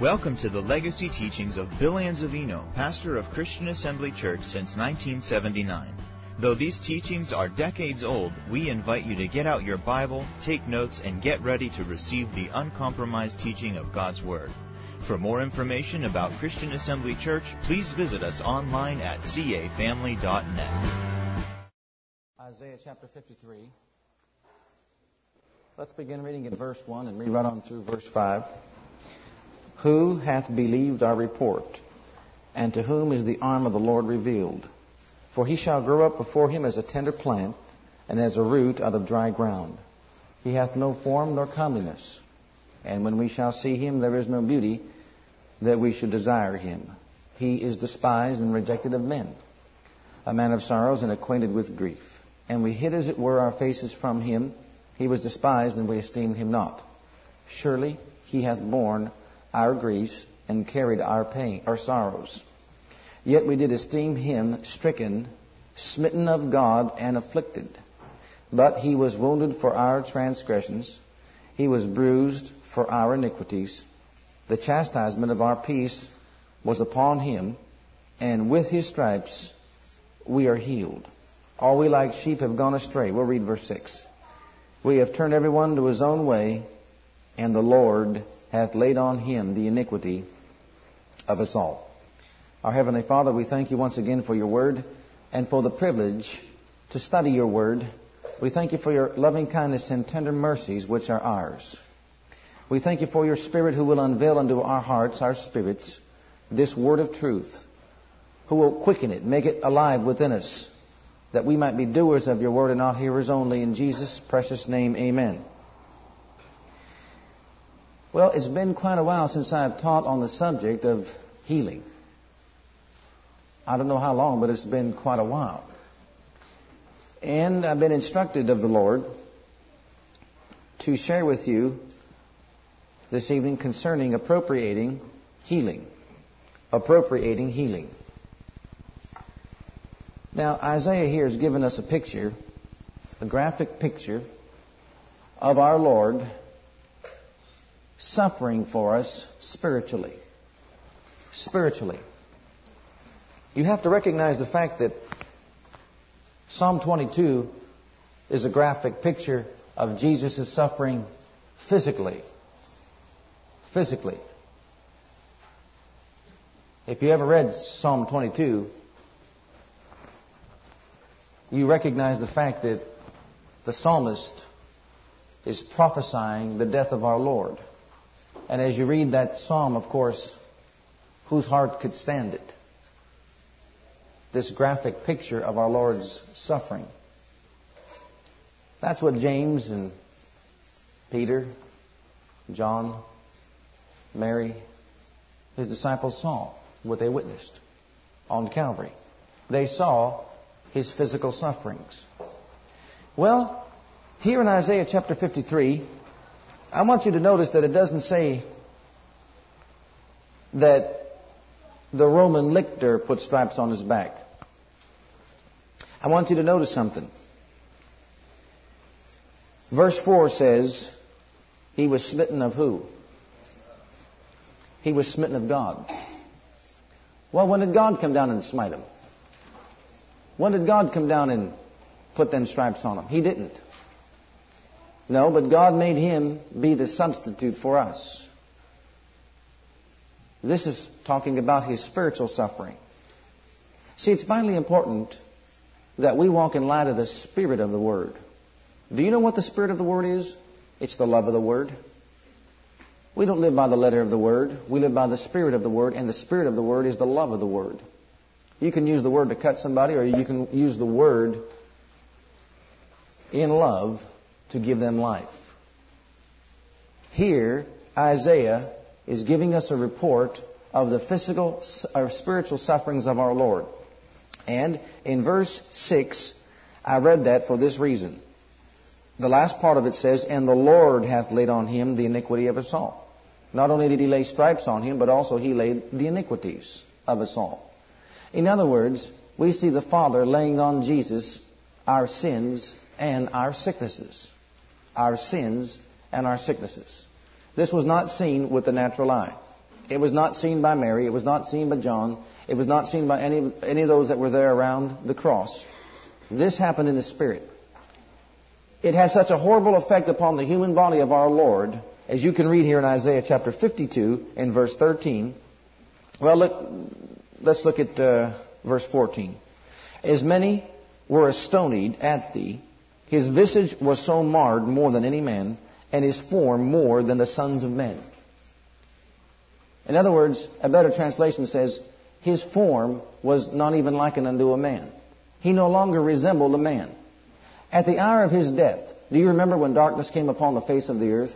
Welcome to the legacy teachings of Bill Anzavino, pastor of Christian Assembly Church since 1979. Though these teachings are decades old, we invite you to get out your Bible, take notes, and get ready to receive the uncompromised teaching of God's Word. For more information about Christian Assembly Church, please visit us online at cafamily.net. Isaiah chapter 53. Let's begin reading at verse 1 and read right on through verse 5. Who hath believed our report? And to whom is the arm of the Lord revealed? For he shall grow up before him as a tender plant, and as a root out of dry ground. He hath no form nor comeliness. And when we shall see him, there is no beauty that we should desire him. He is despised and rejected of men, a man of sorrows and acquainted with grief. And we hid, as it were, our faces from him. He was despised, and we esteemed him not. Surely he hath borne our griefs and carried our pain, our sorrows. Yet we did esteem him stricken, smitten of God, and afflicted. But he was wounded for our transgressions, he was bruised for our iniquities. The chastisement of our peace was upon him, and with his stripes we are healed. All we like sheep have gone astray. We'll read verse 6. We have turned everyone to his own way, and the Lord hath laid on him the iniquity of us all. Our Heavenly Father, we thank you once again for your word and for the privilege to study your word. We thank you for your loving kindness and tender mercies which are ours. We thank you for your Spirit who will unveil unto our hearts, our spirits, this word of truth, who will quicken it, make it alive within us, that we might be doers of your word and not hearers only. In Jesus' precious name, amen. Well, it's been quite a while since I've taught on the subject of healing. I don't know how long, but it's been quite a while. And I've been instructed of the Lord to share with you this evening concerning appropriating healing. Appropriating healing. Now, Isaiah here has given us a picture, a graphic picture of our Lord suffering for us spiritually. Spiritually. You have to recognize the fact that Psalm 22 is a graphic picture of Jesus' suffering physically. Physically. If you ever read Psalm 22, you recognize the fact that the psalmist is prophesying the death of our Lord. And as you read that psalm, of course, whose heart could stand it? This graphic picture of our Lord's suffering. That's what James and Peter, John, Mary, his disciples saw, what they witnessed on Calvary. They saw his physical sufferings. Well, here in Isaiah chapter 53, I want you to notice that it doesn't say that the Roman lictor put stripes on his back. I want you to notice something. Verse 4 says, He was smitten of who? He was smitten of God. Well, when did God come down and smite him? When did God come down and put them stripes on him? He didn't. No, but God made him be the substitute for us. This is talking about his spiritual suffering. See, it's vitally important that we walk in light of the spirit of the Word. Do you know what the spirit of the Word is? It's the love of the Word. We don't live by the letter of the Word. We live by the spirit of the Word, and the spirit of the Word is the love of the Word. You can use the Word to cut somebody, or you can use the Word in love to give them life. Here, Isaiah is giving us a report of the physical or spiritual sufferings of our Lord. And in verse 6, I read that for this reason. The last part of it says, And the Lord hath laid on him the iniquity of us all. Not only did he lay stripes on him, but also he laid the iniquities of us all. In other words, we see the Father laying on Jesus our sins and our sicknesses our sins and our sicknesses. This was not seen with the natural eye. It was not seen by Mary. It was not seen by John. It was not seen by any, any of those that were there around the cross. This happened in the Spirit. It has such a horrible effect upon the human body of our Lord, as you can read here in Isaiah chapter 52 and verse 13. Well, look, let's look at uh, verse 14. As many were astonied at thee, his visage was so marred more than any man, and his form more than the sons of men. In other words, a better translation says, his form was not even likened unto a man. He no longer resembled a man. At the hour of his death, do you remember when darkness came upon the face of the earth?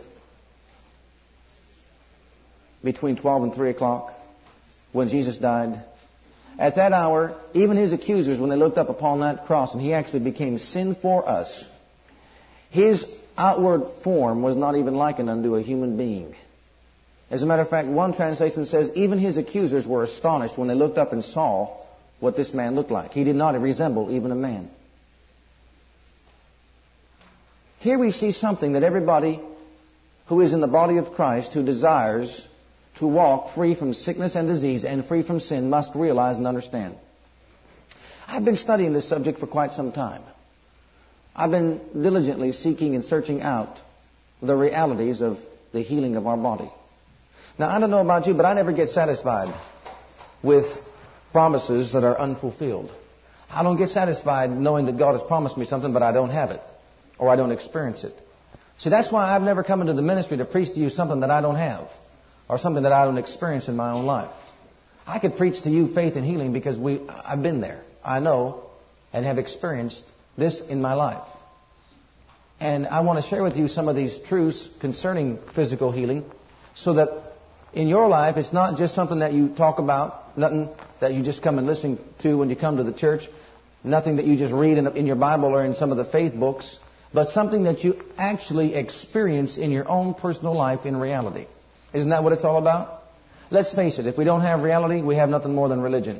Between 12 and 3 o'clock, when Jesus died. At that hour, even his accusers, when they looked up upon that cross, and he actually became sin for us, his outward form was not even likened unto a human being. As a matter of fact, one translation says even his accusers were astonished when they looked up and saw what this man looked like. He did not resemble even a man. Here we see something that everybody who is in the body of Christ who desires to walk free from sickness and disease and free from sin must realize and understand. I've been studying this subject for quite some time. I've been diligently seeking and searching out the realities of the healing of our body. Now, I don't know about you, but I never get satisfied with promises that are unfulfilled. I don't get satisfied knowing that God has promised me something, but I don't have it, or I don't experience it. See, that's why I've never come into the ministry to preach to you something that I don't have, or something that I don't experience in my own life. I could preach to you faith and healing because we, I've been there. I know and have experienced this in my life. And I want to share with you some of these truths concerning physical healing so that in your life it's not just something that you talk about, nothing that you just come and listen to when you come to the church, nothing that you just read in, in your Bible or in some of the faith books, but something that you actually experience in your own personal life in reality. Isn't that what it's all about? Let's face it, if we don't have reality, we have nothing more than religion.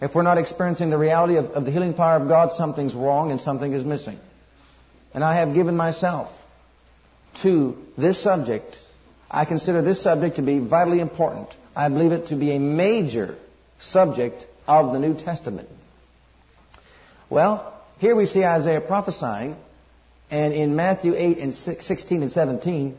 If we're not experiencing the reality of, of, the healing power of God, something's wrong and something is missing. And I have given myself to this subject. I consider this subject to be vitally important. I believe it to be a major subject of the New Testament. Well, here we see Isaiah prophesying, and in Matthew 8 and 16 and 17,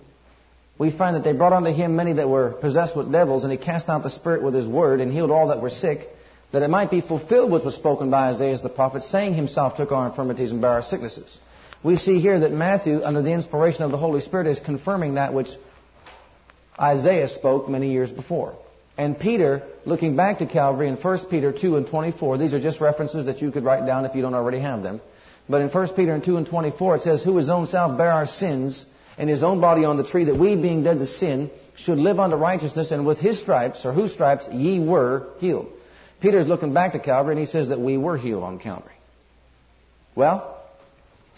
we find that they brought unto him many that were possessed with devils, and he cast out the spirit with his word, and healed all that were sick that it might be fulfilled which was spoken by Isaiah the prophet, saying himself took our infirmities and bare our sicknesses. We see here that Matthew, under the inspiration of the Holy Spirit, is confirming that which Isaiah spoke many years before. And Peter, looking back to Calvary in 1 Peter 2 and 24, these are just references that you could write down if you don't already have them. But in 1 Peter 2 and 24, it says, Who his own self bare our sins in his own body on the tree, that we, being dead to sin, should live unto righteousness, and with his stripes, or whose stripes, ye were healed. Peter is looking back to Calvary and he says that we were healed on Calvary. Well,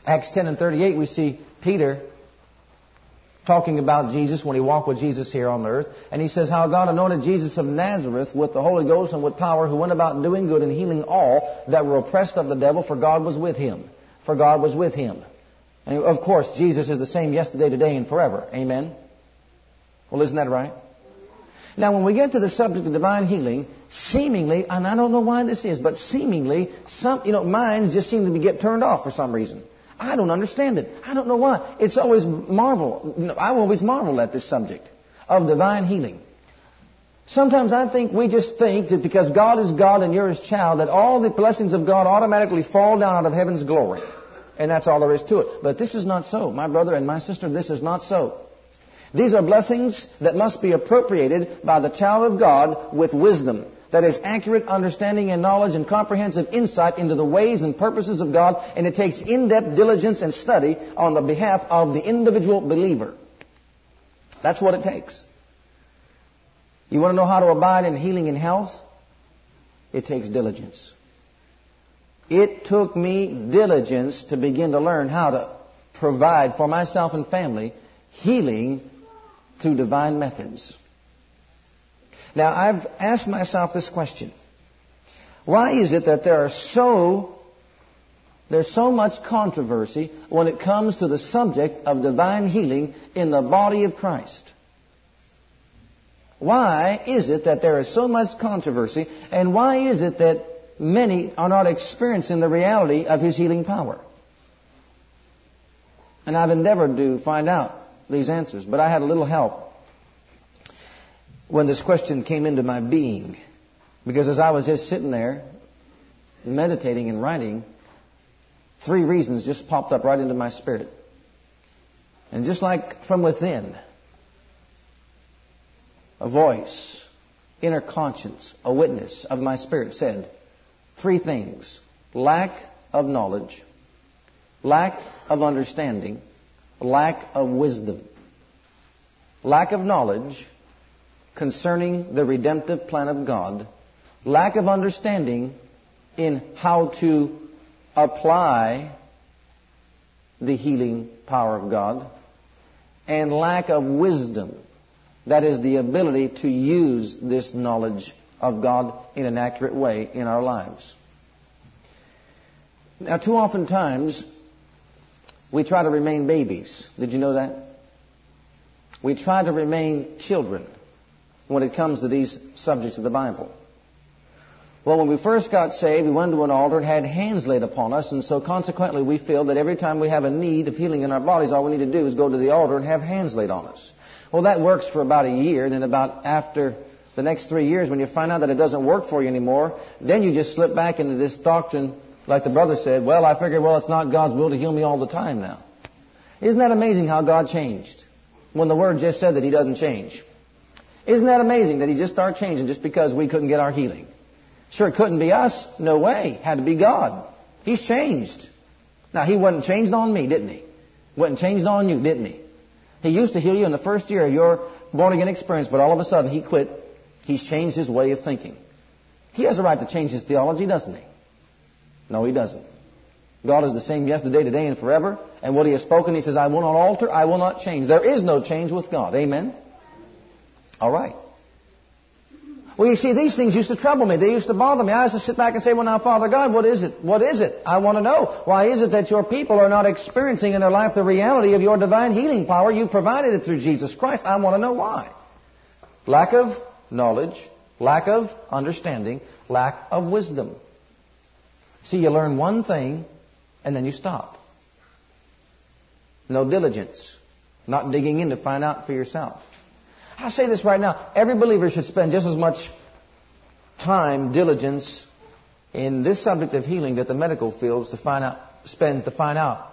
Acts 10 and 38, we see Peter talking about Jesus when he walked with Jesus here on earth. And he says how God anointed Jesus of Nazareth with the Holy Ghost and with power, who went about doing good and healing all that were oppressed of the devil, for God was with him. For God was with him. And of course, Jesus is the same yesterday, today, and forever. Amen? Well, isn't that right? Now, when we get to the subject of divine healing, seemingly, and I don't know why this is, but seemingly, some, you know, minds just seem to be, get turned off for some reason. I don't understand it. I don't know why. It's always marvel. I always marvel at this subject of divine healing. Sometimes I think we just think that because God is God and you're His child, that all the blessings of God automatically fall down out of heaven's glory. And that's all there is to it. But this is not so. My brother and my sister, this is not so. These are blessings that must be appropriated by the child of God with wisdom. That is accurate understanding and knowledge and comprehensive insight into the ways and purposes of God, and it takes in-depth diligence and study on the behalf of the individual believer. That's what it takes. You want to know how to abide in healing and health? It takes diligence. It took me diligence to begin to learn how to provide for myself and family healing through divine methods. Now, I've asked myself this question. Why is it that there are so, there's so much controversy when it comes to the subject of divine healing in the body of Christ? Why is it that there is so much controversy, and why is it that many are not experiencing the reality of His healing power? And I've endeavored to find out these answers, but I had a little help when this question came into my being. Because as I was just sitting there, meditating and writing, three reasons just popped up right into my spirit. And just like from within, a voice, inner conscience, a witness of my spirit said three things. Lack of knowledge, lack of understanding, lack of wisdom. Lack of knowledge concerning the redemptive plan of God, lack of understanding in how to apply the healing power of God, and lack of wisdom. That is the ability to use this knowledge of God in an accurate way in our lives. Now, too often times, we try to remain babies. Did you know that? We try to remain children when it comes to these subjects of the Bible. Well, when we first got saved, we went to an altar and had hands laid upon us, and so consequently we feel that every time we have a need of healing in our bodies, all we need to do is go to the altar and have hands laid on us. Well, that works for about a year, then about after the next three years, when you find out that it doesn't work for you anymore, then you just slip back into this doctrine, like the brother said, well, I figured, well, it's not God's will to heal me all the time now. Isn't that amazing how God changed? When the Word just said that He doesn't change. Isn't that amazing that He just started changing just because we couldn't get our healing? Sure, it couldn't be us. No way. Had to be God. He's changed. Now, He wasn't changed on me, didn't He? Wasn't changed on you, didn't He? He used to heal you in the first year of your born again experience, but all of a sudden He quit. He's changed His way of thinking. He has a right to change His theology, doesn't He? No, He doesn't. God is the same yesterday, today, and forever. And what He has spoken, He says, I will not alter, I will not change. There is no change with God. Amen? All right. Well, you see, these things used to trouble me. They used to bother me. I used to sit back and say, well, now, Father God, what is it? What is it? I want to know. Why is it that your people are not experiencing in their life the reality of your divine healing power? You provided it through Jesus Christ. I want to know why. Lack of knowledge, lack of understanding, lack of wisdom. See, you learn one thing and then you stop. No diligence. Not digging in to find out for yourself. I say this right now. Every believer should spend just as much time, diligence in this subject of healing that the medical field to find out, spends to find out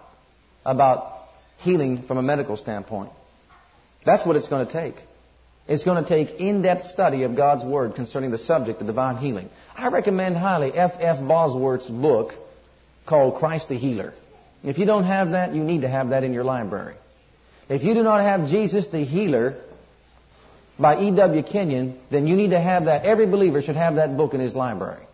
about healing from a medical standpoint. That's what it's going to take. It's going to take in-depth study of God's Word concerning the subject of divine healing. I recommend highly F. F. Bosworth's book called Christ the Healer. If you don't have that, you need to have that in your library. If you do not have Jesus the Healer by E.W. Kenyon, then you need to have that. Every believer should have that book in his library.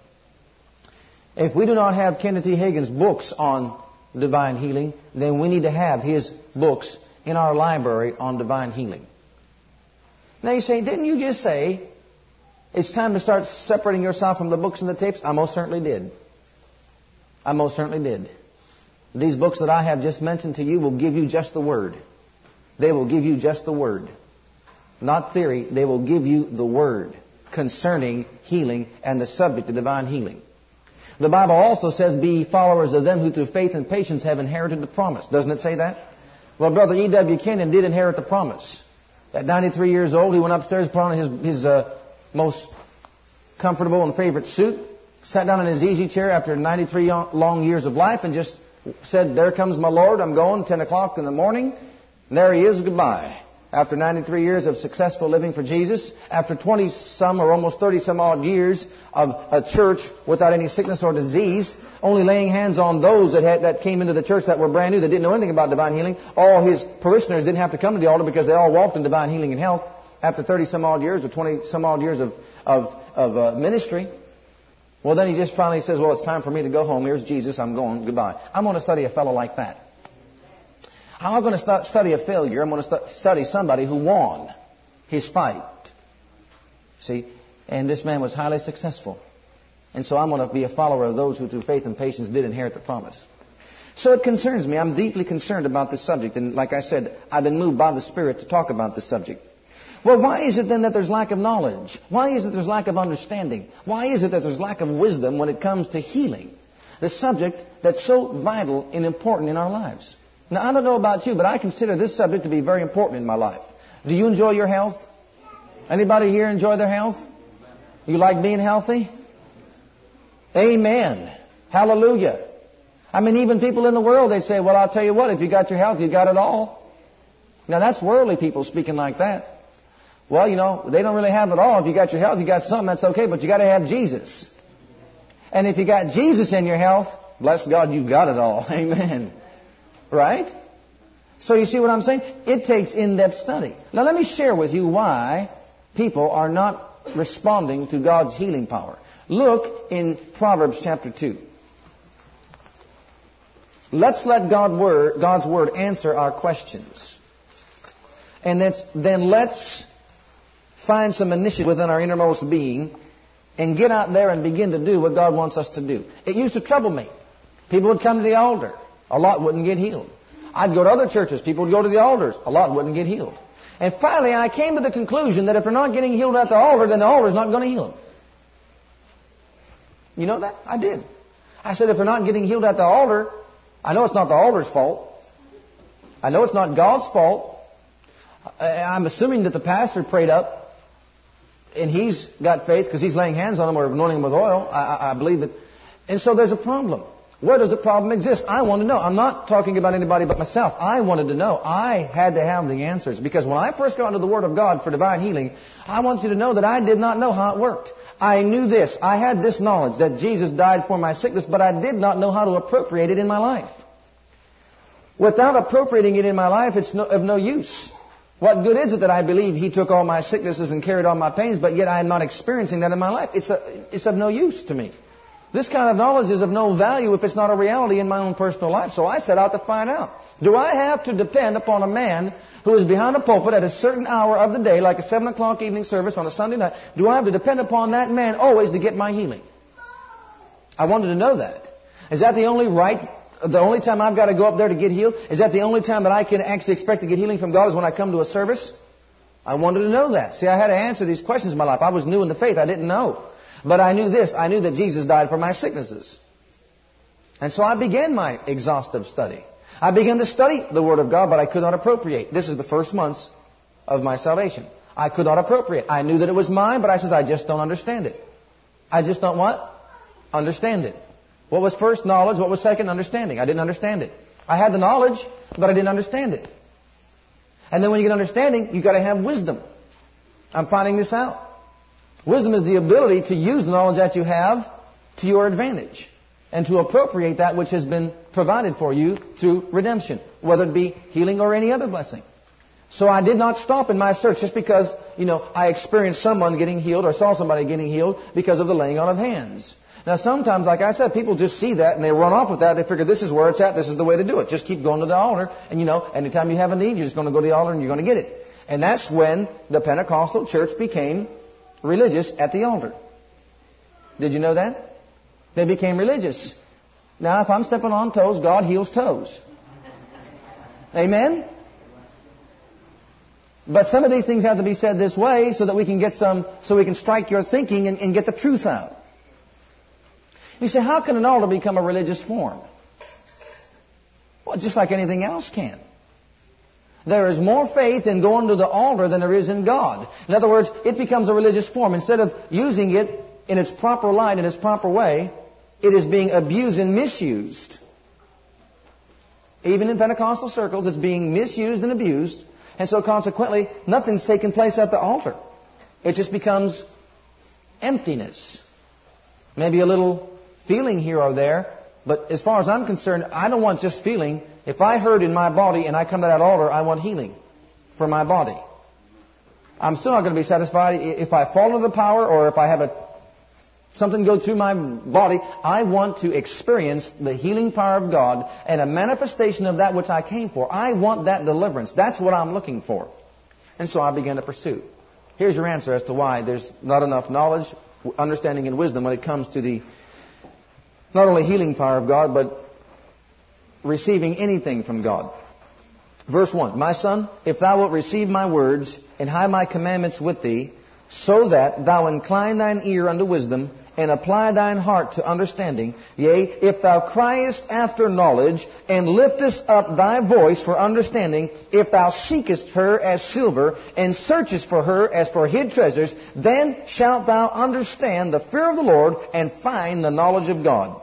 If we do not have Kenneth E. Hagin's books on divine healing, then we need to have his books in our library on divine healing. Now you say, didn't you just say it's time to start separating yourself from the books and the tapes? I most certainly did. I most certainly did. These books that I have just mentioned to you will give you just the word. They will give you just the word not theory. They will give you the word concerning healing and the subject of divine healing. The Bible also says, Be followers of them who through faith and patience have inherited the promise. Doesn't it say that? Well, Brother E.W. Kenyon did inherit the promise. At 93 years old, he went upstairs, put on his, his uh, most comfortable and favorite suit, sat down in his easy chair after 93 long years of life, and just said, There comes my Lord, I'm going, 10 o'clock in the morning. And there he is, goodbye after 93 years of successful living for Jesus, after 20 some or almost 30 some odd years of a church without any sickness or disease, only laying hands on those that, had, that came into the church that were brand new, that didn't know anything about divine healing, all his parishioners didn't have to come to the altar because they all walked in divine healing and health after 30 some odd years or 20 some odd years of, of, of uh, ministry. Well, then he just finally says, well, it's time for me to go home. Here's Jesus. I'm going. Goodbye. I'm going to study a fellow like that. I'm not going to study a failure. I'm going to study somebody who won his fight. See? And this man was highly successful. And so I'm going to be a follower of those who through faith and patience did inherit the promise. So it concerns me. I'm deeply concerned about this subject. And like I said, I've been moved by the Spirit to talk about this subject. Well, why is it then that there's lack of knowledge? Why is it there's lack of understanding? Why is it that there's lack of wisdom when it comes to healing? The subject that's so vital and important in our lives. Now, I don't know about you, but I consider this subject to be very important in my life. Do you enjoy your health? Anybody here enjoy their health? You like being healthy? Amen. Hallelujah. I mean, even people in the world, they say, well, I'll tell you what, if you got your health, you got it all. Now, that's worldly people speaking like that. Well, you know, they don't really have it all. If you got your health, you got something, that's okay, but you got to have Jesus. And if you got Jesus in your health, bless God, you've got it all. Amen. Right? So you see what I'm saying? It takes in-depth study. Now let me share with you why people are not responding to God's healing power. Look in Proverbs chapter 2. Let's let God word, God's Word answer our questions. And then let's find some initiative within our innermost being and get out there and begin to do what God wants us to do. It used to trouble me. People would come to the altar. A lot wouldn't get healed. I'd go to other churches. People would go to the altars. A lot wouldn't get healed. And finally, I came to the conclusion that if they're not getting healed at the altar, then the altar's not going to heal them. You know that? I did. I said, if they're not getting healed at the altar, I know it's not the altar's fault. I know it's not God's fault. I'm assuming that the pastor prayed up and he's got faith because he's laying hands on them or anointing them with oil. I, I believe that. And so there's a problem. Where does the problem exist? I want to know. I'm not talking about anybody but myself. I wanted to know. I had to have the answers because when I first got into the Word of God for divine healing, I want you to know that I did not know how it worked. I knew this. I had this knowledge that Jesus died for my sickness, but I did not know how to appropriate it in my life. Without appropriating it in my life, it's no, of no use. What good is it that I believe He took all my sicknesses and carried all my pains, but yet I am not experiencing that in my life? It's, a, it's of no use to me. This kind of knowledge is of no value if it's not a reality in my own personal life. So I set out to find out. Do I have to depend upon a man who is behind a pulpit at a certain hour of the day, like a 7 o'clock evening service on a Sunday night? Do I have to depend upon that man always to get my healing? I wanted to know that. Is that the only right, the only time I've got to go up there to get healed? Is that the only time that I can actually expect to get healing from God is when I come to a service? I wanted to know that. See, I had to answer these questions in my life. I was new in the faith. I didn't know. But I knew this. I knew that Jesus died for my sicknesses. And so I began my exhaustive study. I began to study the Word of God, but I could not appropriate. This is the first months of my salvation. I could not appropriate. I knew that it was mine, but I says, I just don't understand it. I just don't what? Understand it. What was first? Knowledge. What was second? Understanding. I didn't understand it. I had the knowledge, but I didn't understand it. And then when you get understanding, you've got to have wisdom. I'm finding this out. Wisdom is the ability to use the knowledge that you have to your advantage and to appropriate that which has been provided for you through redemption, whether it be healing or any other blessing. So I did not stop in my search just because, you know, I experienced someone getting healed or saw somebody getting healed because of the laying on of hands. Now sometimes, like I said, people just see that and they run off with that. They figure this is where it's at. This is the way to do it. Just keep going to the altar. And you know, anytime you have a need, you're just going to go to the altar and you're going to get it. And that's when the Pentecostal church became religious at the altar. Did you know that? They became religious. Now, if I'm stepping on toes, God heals toes. Amen? But some of these things have to be said this way so that we can get some, so we can strike your thinking and, and get the truth out. You say, how can an altar become a religious form? Well, just like anything else can. There is more faith in going to the altar than there is in God. In other words, it becomes a religious form. Instead of using it in its proper light, in its proper way, it is being abused and misused. Even in Pentecostal circles, it's being misused and abused. And so consequently, nothing's taking place at the altar. It just becomes emptiness. Maybe a little feeling here or there, but as far as I'm concerned, I don't want just feeling. If I hurt in my body and I come to that altar, I want healing for my body. I'm still not going to be satisfied if I fall under the power or if I have a something go through my body. I want to experience the healing power of God and a manifestation of that which I came for. I want that deliverance. That's what I'm looking for. And so I began to pursue. Here's your answer as to why there's not enough knowledge, understanding, and wisdom when it comes to the not only healing power of God, but receiving anything from God. Verse 1 My son, if thou wilt receive my words and hide my commandments with thee, so that thou incline thine ear unto wisdom and apply thine heart to understanding. Yea, if thou criest after knowledge and liftest up thy voice for understanding, if thou seekest her as silver and searchest for her as for hid treasures, then shalt thou understand the fear of the Lord and find the knowledge of God.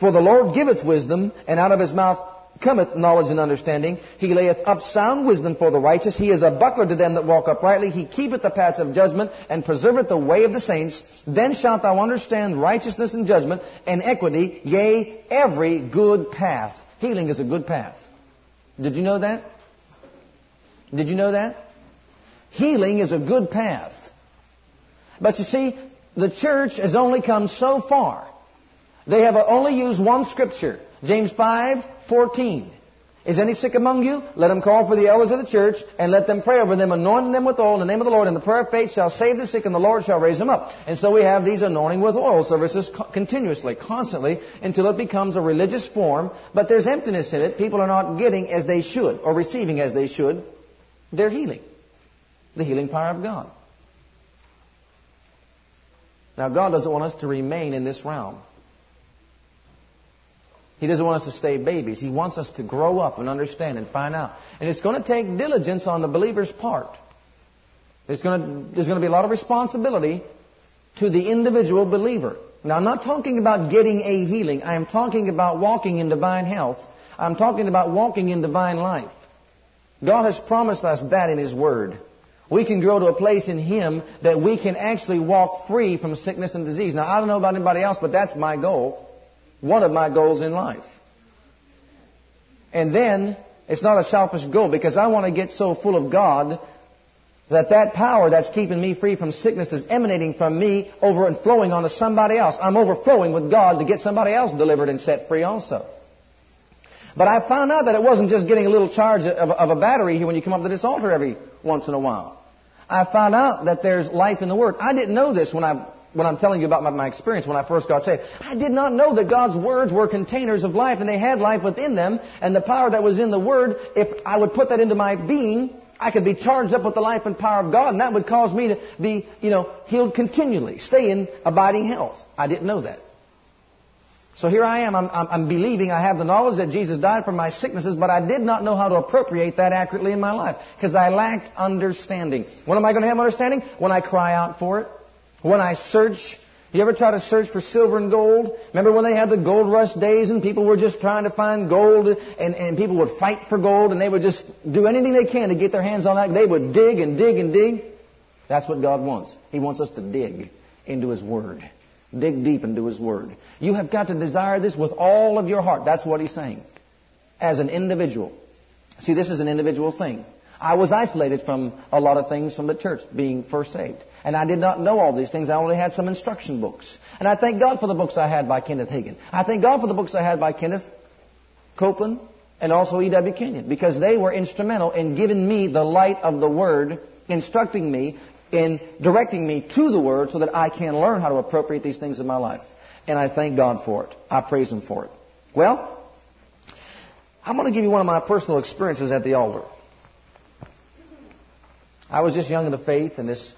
For the Lord giveth wisdom, and out of his mouth cometh knowledge and understanding. He layeth up sound wisdom for the righteous. He is a buckler to them that walk uprightly. He keepeth the paths of judgment and preserveth the way of the saints. Then shalt thou understand righteousness and judgment and equity, yea, every good path. Healing is a good path. Did you know that? Did you know that? Healing is a good path. But you see, the church has only come so far. They have only used one scripture. James 5, 14. Is any sick among you? Let him call for the elders of the church and let them pray over them, anointing them with oil in the name of the Lord. And the prayer of faith shall save the sick and the Lord shall raise them up. And so we have these anointing with oil services continuously, constantly, until it becomes a religious form. But there's emptiness in it. People are not getting as they should or receiving as they should their healing. The healing power of God. Now God doesn't want us to remain in this realm. He doesn't want us to stay babies. He wants us to grow up and understand and find out. And it's going to take diligence on the believer's part. There's going to, there's going to be a lot of responsibility to the individual believer. Now, I'm not talking about getting a healing. I am talking about walking in divine health. I'm talking about walking in divine life. God has promised us that in His Word. We can grow to a place in Him that we can actually walk free from sickness and disease. Now, I don't know about anybody else, but that's my goal one of my goals in life. And then, it's not a selfish goal because I want to get so full of God that that power that's keeping me free from sickness is emanating from me over and flowing onto somebody else. I'm overflowing with God to get somebody else delivered and set free also. But I found out that it wasn't just getting a little charge of, of a battery here when you come up to this altar every once in a while. I found out that there's life in the Word. I didn't know this when I when I'm telling you about my, my, experience when I first got saved. I did not know that God's words were containers of life and they had life within them and the power that was in the word, if I would put that into my being, I could be charged up with the life and power of God and that would cause me to be, you know, healed continually, stay in abiding health. I didn't know that. So here I am, I'm, I'm, I'm, believing I have the knowledge that Jesus died for my sicknesses, but I did not know how to appropriate that accurately in my life because I lacked understanding. When am I going to have understanding? When I cry out for it. When I search, you ever try to search for silver and gold? Remember when they had the gold rush days and people were just trying to find gold and, and people would fight for gold and they would just do anything they can to get their hands on that. They would dig and dig and dig. That's what God wants. He wants us to dig into His Word. Dig deep into His Word. You have got to desire this with all of your heart. That's what He's saying. As an individual. See, this is an individual thing. I was isolated from a lot of things from the church being first saved. And I did not know all these things. I only had some instruction books. And I thank God for the books I had by Kenneth Hagin. I thank God for the books I had by Kenneth Copeland and also E.W. Kenyon because they were instrumental in giving me the light of the Word, instructing me, in directing me to the Word so that I can learn how to appropriate these things in my life. And I thank God for it. I praise Him for it. Well, I'm going to give you one of my personal experiences at the altar. I was just young in the faith, and this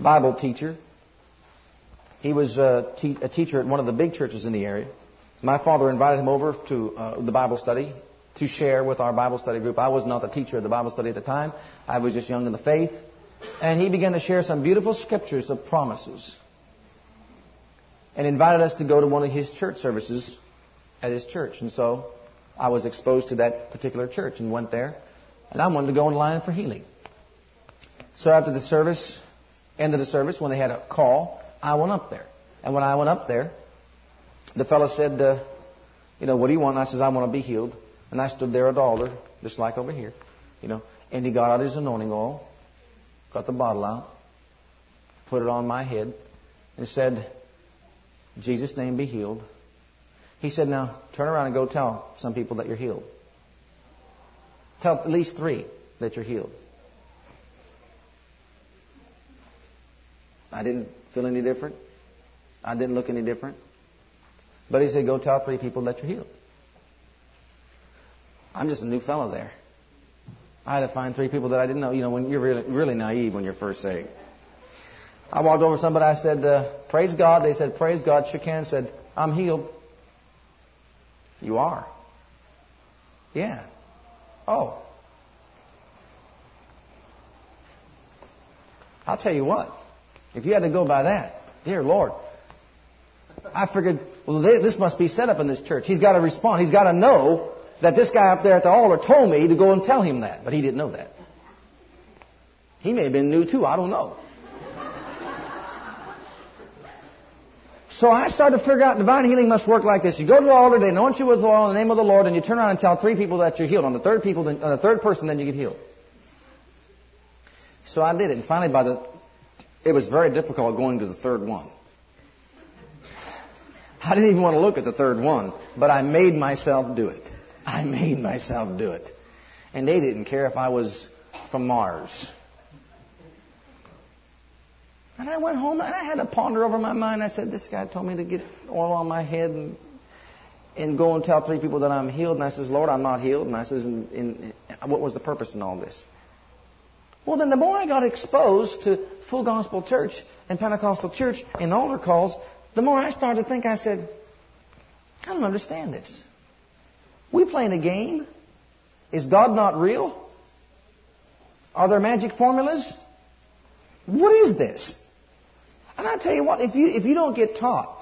Bible teacher, he was a, te- a teacher at one of the big churches in the area. My father invited him over to uh, the Bible study to share with our Bible study group. I was not the teacher of the Bible study at the time. I was just young in the faith. And he began to share some beautiful scriptures of promises. And invited us to go to one of his church services at his church. And so I was exposed to that particular church and went there. And I wanted to go in line for healing. So after the service, end of the service, when they had a call, I went up there. And when I went up there, the fellow said, uh, you know, what do you want? And I said, I want to be healed. And I stood there at the altar, just like over here, you know. And he got out his anointing oil, got the bottle out, put it on my head, and said, Jesus' name be healed. He said, now turn around and go tell some people that you're healed. Tell at least three that you're healed. I didn't feel any different. I didn't look any different. But he said, go tell three people that you're healed. I'm just a new fellow there. I had to find three people that I didn't know. You know, when you're really, really naive when you're first saved. I walked over to somebody. I said, uh, "Praise God." They said, "Praise God." Shook hands. Said, "I'm healed." You are. Yeah. Oh. I'll tell you what. If you had to go by that, dear Lord, I figured, well, this must be set up in this church. He's got to respond. He's got to know that this guy up there at the altar told me to go and tell him that, but he didn't know that. He may have been new too. I don't know. So I started to figure out divine healing must work like this. You go to the altar, they anoint you with oil in the name of the Lord, and you turn around and tell three people that you're healed. On the third people, on the uh, third person, then you get healed. So I did it, and finally, by the, it was very difficult going to the third one. I didn't even want to look at the third one, but I made myself do it. I made myself do it. And they didn't care if I was from Mars. And I went home and I had to ponder over my mind. I said, This guy told me to get oil on my head and, and go and tell three people that I'm healed. And I says, Lord, I'm not healed. And I says, in, in, What was the purpose in all this? Well, then the more I got exposed to full gospel church and Pentecostal church and altar calls, the more I started to think, I said, I don't understand this. We playing a game. Is God not real? Are there magic formulas? What is this? And I tell you what, if you if you don't get taught,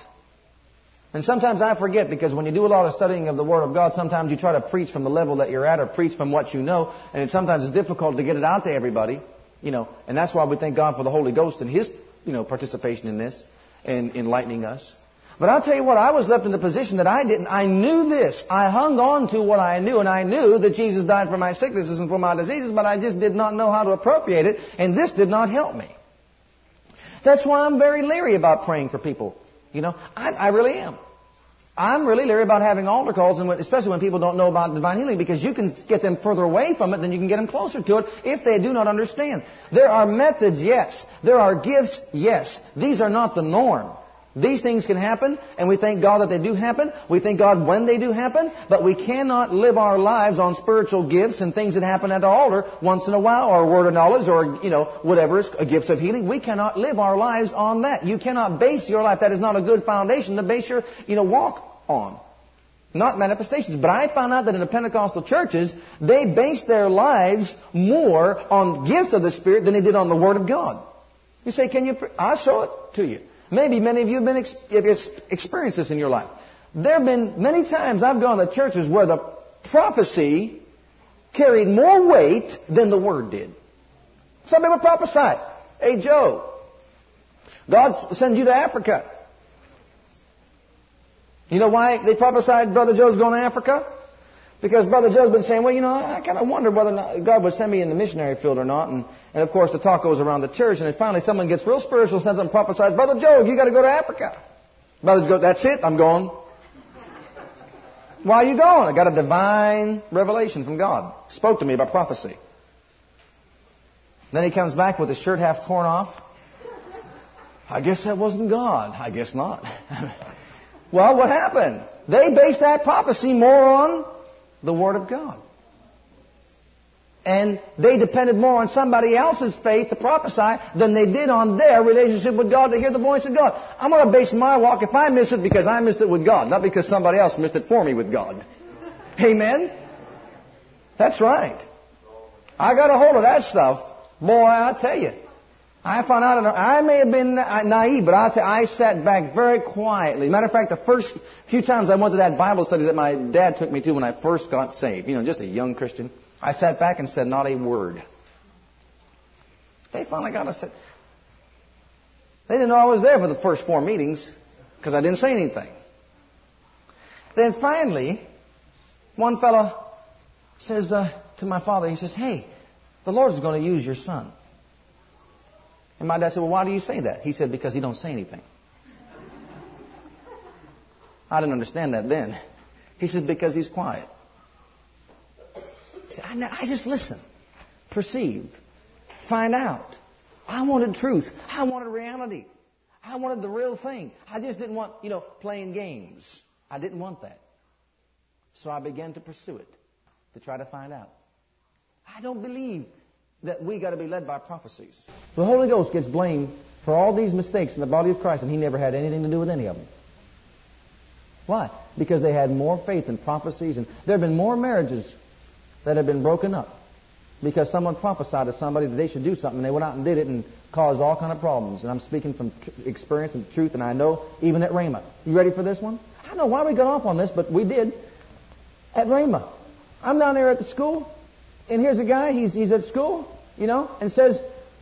and sometimes I forget because when you do a lot of studying of the Word of God, sometimes you try to preach from the level that you're at or preach from what you know, and it, sometimes it's difficult to get it out to everybody, you know. And that's why we thank God for the Holy Ghost and His, you know, participation in this and enlightening us. But I'll tell you what, I was left in the position that I didn't. I knew this. I hung on to what I knew, and I knew that Jesus died for my sicknesses and for my diseases, but I just did not know how to appropriate it, and this did not help me. That's why I'm very leery about praying for people. You know, I, I really am. I'm really leery about having altar calls, and especially when people don't know about divine healing, because you can get them further away from it than you can get them closer to it if they do not understand. There are methods, yes. There are gifts, yes. These are not the norm. These things can happen, and we thank God that they do happen. We thank God when they do happen, but we cannot live our lives on spiritual gifts and things that happen at the altar once in a while, or a word of knowledge, or, you know, whatever is a gifts of healing. We cannot live our lives on that. You cannot base your life. That is not a good foundation to base your, you know, walk on. Not manifestations. But I found out that in the Pentecostal churches, they base their lives more on gifts of the Spirit than they did on the Word of God. You say, can you, I'll show it to you. Maybe many of you have, been, have experienced this in your life. There have been many times I've gone to churches where the prophecy carried more weight than the word did. Some people prophesied, hey Joe, God sends you to Africa. You know why they prophesied Brother Joe's going to Africa? Because Brother Joe's been saying, well, you know, I kind of wonder whether God would send me in the missionary field or not. And, and of course, the talk goes around the church. And then finally someone gets real spiritual, sends and prophesies, Brother Joe, you got to go to Africa. Brother Joe, that's it, I'm going. Why are you going? I got a divine revelation from God. Spoke to me by prophecy. Then he comes back with his shirt half torn off. I guess that wasn't God. I guess not. well, what happened? They based that prophecy more on the Word of God. And they depended more on somebody else's faith to prophesy than they did on their relationship with God to hear the voice of God. I'm going to base my walk, if I miss it, because I missed it with God, not because somebody else missed it for me with God. Amen? That's right. I got a hold of that stuff. Boy, I tell you. I found out, I may have been naive, but I'll tell you, I sat back very quietly. Matter of fact, the first few times I went to that Bible study that my dad took me to when I first got saved, you know, just a young Christian, I sat back and said not a word. They finally got us. They didn't know I was there for the first four meetings because I didn't say anything. Then finally, one fellow says uh, to my father, he says, hey, the Lord's going to use your son. And my dad said, Well, why do you say that? He said, Because he don't say anything. I didn't understand that then. He said, Because he's quiet. He said, I, I just listen, perceive, find out. I wanted truth. I wanted reality. I wanted the real thing. I just didn't want, you know, playing games. I didn't want that. So I began to pursue it, to try to find out. I don't believe that we got to be led by prophecies. The Holy Ghost gets blamed for all these mistakes in the body of Christ, and he never had anything to do with any of them. Why? Because they had more faith in prophecies, and there have been more marriages that have been broken up because someone prophesied to somebody that they should do something, and they went out and did it and caused all kind of problems. And I'm speaking from experience and truth, and I know even at Rhema. You ready for this one? I don't know why we got off on this, but we did at Rhema. I'm down there at the school, and here's a guy. He's he's at school, you know, and says,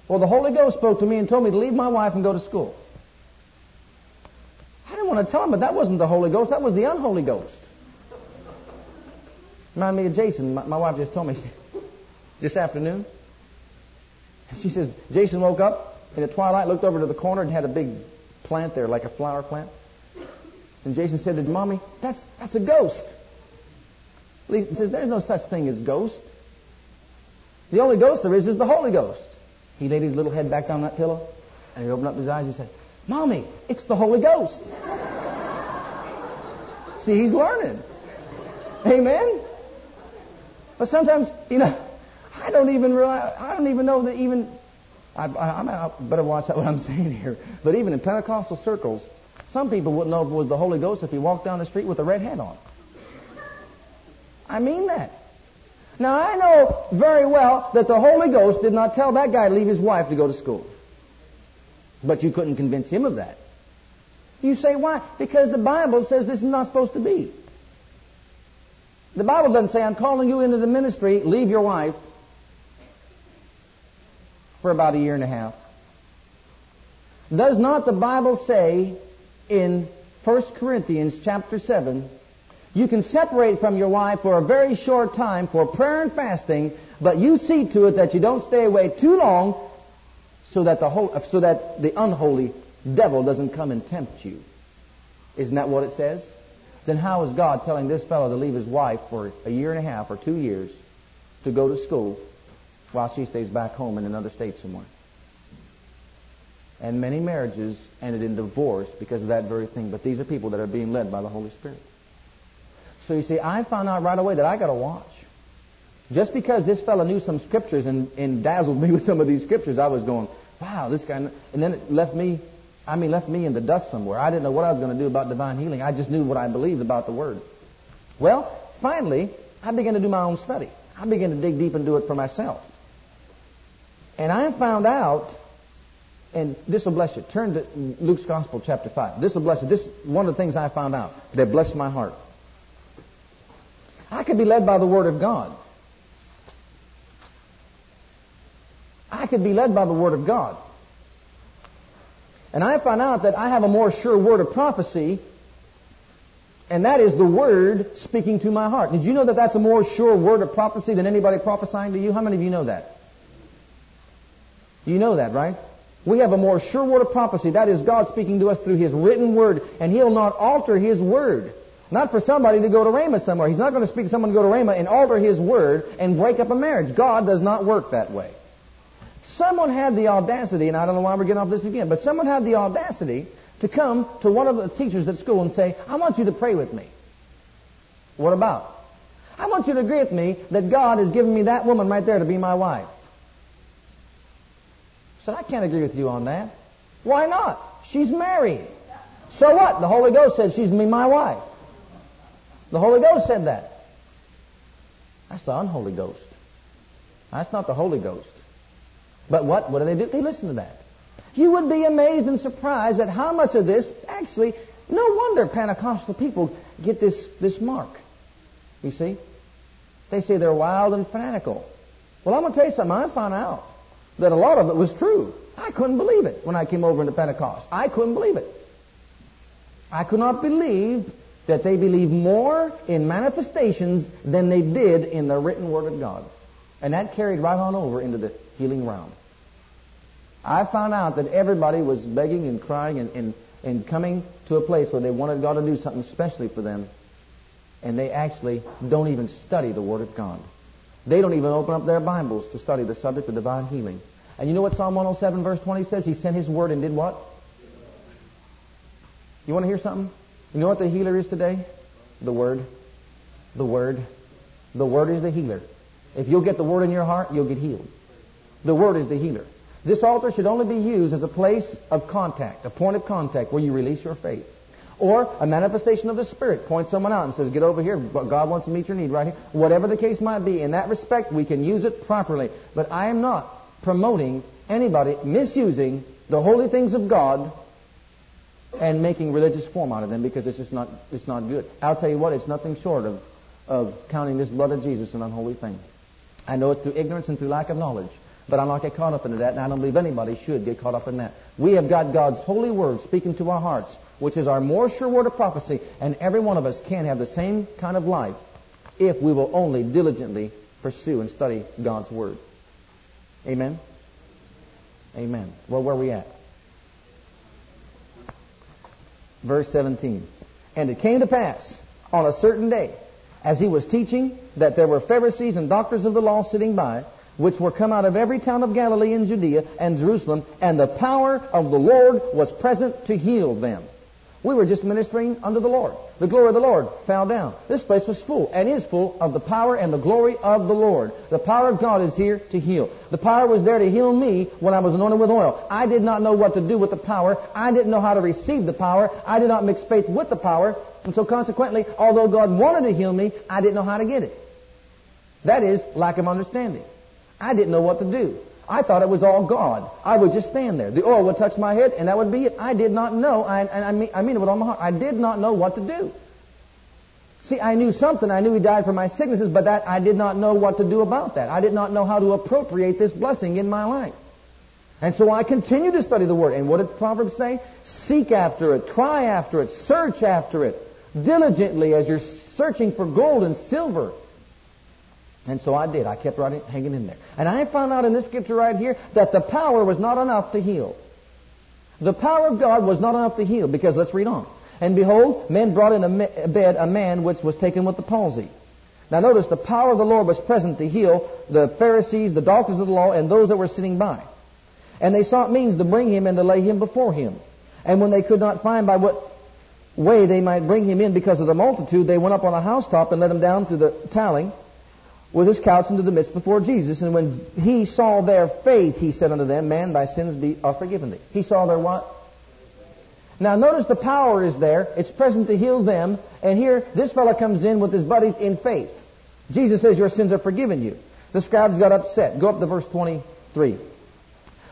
"Well, the Holy Ghost spoke to me and told me to leave my wife and go to school." I didn't want to tell him, but that wasn't the Holy Ghost. That was the unholy Ghost. Remind me of Jason. My, my wife just told me this afternoon. She says, Jason woke up in the twilight, looked over to the corner, and had a big plant there, like a flower plant. And Jason said to Mommy, that's, that's a ghost. He says, there's no such thing as ghost. The only ghost there is is the Holy Ghost. He laid his little head back down on that pillow, and he opened up his eyes and said, Mommy, it's the Holy Ghost. See, he's learning. Amen? But sometimes, you know, I don't even realize, I don't even know that even, I, I, I better watch out what I'm saying here, but even in Pentecostal circles, some people wouldn't know if it was the Holy Ghost if he walked down the street with a red hat on. I mean that. Now I know very well that the Holy Ghost did not tell that guy to leave his wife to go to school. But you couldn't convince him of that. You say, why? Because the Bible says this is not supposed to be. The Bible doesn't say, I'm calling you into the ministry, leave your wife for about a year and a half. Does not the Bible say in 1 Corinthians chapter 7, you can separate from your wife for a very short time for prayer and fasting, but you see to it that you don't stay away too long so that the, whole, so that the unholy devil doesn't come and tempt you. Isn't that what it says? Then how is God telling this fellow to leave his wife for a year and a half or two years to go to school while she stays back home in another state somewhere? And many marriages ended in divorce because of that very thing. But these are people that are being led by the Holy Spirit. So you see, I found out right away that I got to watch. Just because this fellow knew some scriptures and, and dazzled me with some of these scriptures, I was going, wow, this guy. And then it left me, I mean, left me in the dust somewhere. I didn't know what I was going to do about divine healing. I just knew what I believed about the Word. Well, finally, I began to do my own study. I began to dig deep and do it for myself. And I found out, and this will bless you. Turn to Luke's Gospel, chapter 5. This will bless you. This is one of the things I found out that blessed my heart. I could be led by the Word of God. I could be led by the Word of God. And I find out that I have a more sure word of prophecy, and that is the Word speaking to my heart. Did you know that that's a more sure word of prophecy than anybody prophesying to you? How many of you know that? You know that, right? We have a more sure word of prophecy. That is God speaking to us through His written word, and He'll not alter His word. Not for somebody to go to Rhema somewhere. He's not going to speak to someone to go to Rhema and alter His word and break up a marriage. God does not work that way. Someone had the audacity, and I don't know why we're getting off this again, but someone had the audacity to come to one of the teachers at school and say, I want you to pray with me. What about? I want you to agree with me that God has given me that woman right there to be my wife. Said, I can't agree with you on that. Why not? She's married. So what? The Holy Ghost said she's to be my wife. The Holy Ghost said that. That's the unholy ghost. That's not the Holy Ghost. But what? What do they do? They listen to that. You would be amazed and surprised at how much of this actually, no wonder Pentecostal people get this, this mark. You see? They say they're wild and fanatical. Well, I'm going to tell you something. I found out that a lot of it was true. I couldn't believe it when I came over into Pentecost. I couldn't believe it. I could not believe that they believe more in manifestations than they did in the written Word of God. And that carried right on over into the healing realm. I found out that everybody was begging and crying and, and, and coming to a place where they wanted God to do something specially for them. And they actually don't even study the Word of God. They don't even open up their Bibles to study the subject of divine healing. And you know what Psalm 107 verse 20 says? He sent His Word and did what? You want to hear something? You know what the healer is today? The Word. The Word. The Word is the healer. If you'll get the Word in your heart, you'll get healed. The Word is the healer. This altar should only be used as a place of contact, a point of contact where you release your faith. Or a manifestation of the Spirit points someone out and says, get over here, God wants to meet your need right here. Whatever the case might be, in that respect, we can use it properly. But I am not promoting anybody misusing the holy things of God and making religious form out of them because it's just not, it's not good. I'll tell you what, it's nothing short of, of counting this blood of Jesus an unholy thing. I know it's through ignorance and through lack of knowledge. But I'm not get caught up into that, and I don't believe anybody should get caught up in that. We have got God's holy word speaking to our hearts, which is our more sure word of prophecy, and every one of us can have the same kind of life if we will only diligently pursue and study God's word. Amen? Amen. Well, where are we at? Verse 17. And it came to pass on a certain day, as he was teaching, that there were Pharisees and doctors of the law sitting by, which were come out of every town of Galilee and Judea and Jerusalem, and the power of the Lord was present to heal them. We were just ministering unto the Lord. The glory of the Lord fell down. This place was full and is full of the power and the glory of the Lord. The power of God is here to heal. The power was there to heal me when I was anointed with oil. I did not know what to do with the power. I didn't know how to receive the power. I did not mix faith with the power. And so consequently, although God wanted to heal me, I didn't know how to get it. That is lack of understanding. I didn't know what to do. I thought it was all God. I would just stand there. The oil would touch my head, and that would be it. I did not know. I, and I mean, I mean it with all my heart. I did not know what to do. See, I knew something. I knew He died for my sicknesses, but that I did not know what to do about that. I did not know how to appropriate this blessing in my life. And so I continued to study the Word. And what did Proverbs say? Seek after it, cry after it, search after it diligently as you're searching for gold and silver. And so I did. I kept right hanging in there. And I found out in this scripture right here that the power was not enough to heal. The power of God was not enough to heal because let's read on. And behold, men brought in a bed a man which was taken with the palsy. Now notice the power of the Lord was present to heal the Pharisees, the doctors of the law, and those that were sitting by. And they sought means to bring him and to lay him before him. And when they could not find by what way they might bring him in because of the multitude, they went up on a housetop and let him down through the tiling with his couch into the midst before Jesus. And when he saw their faith, he said unto them, Man, thy sins be, are forgiven thee. He saw their what? Now notice the power is there. It's present to heal them. And here, this fellow comes in with his buddies in faith. Jesus says, Your sins are forgiven you. The scribes got upset. Go up to verse 23.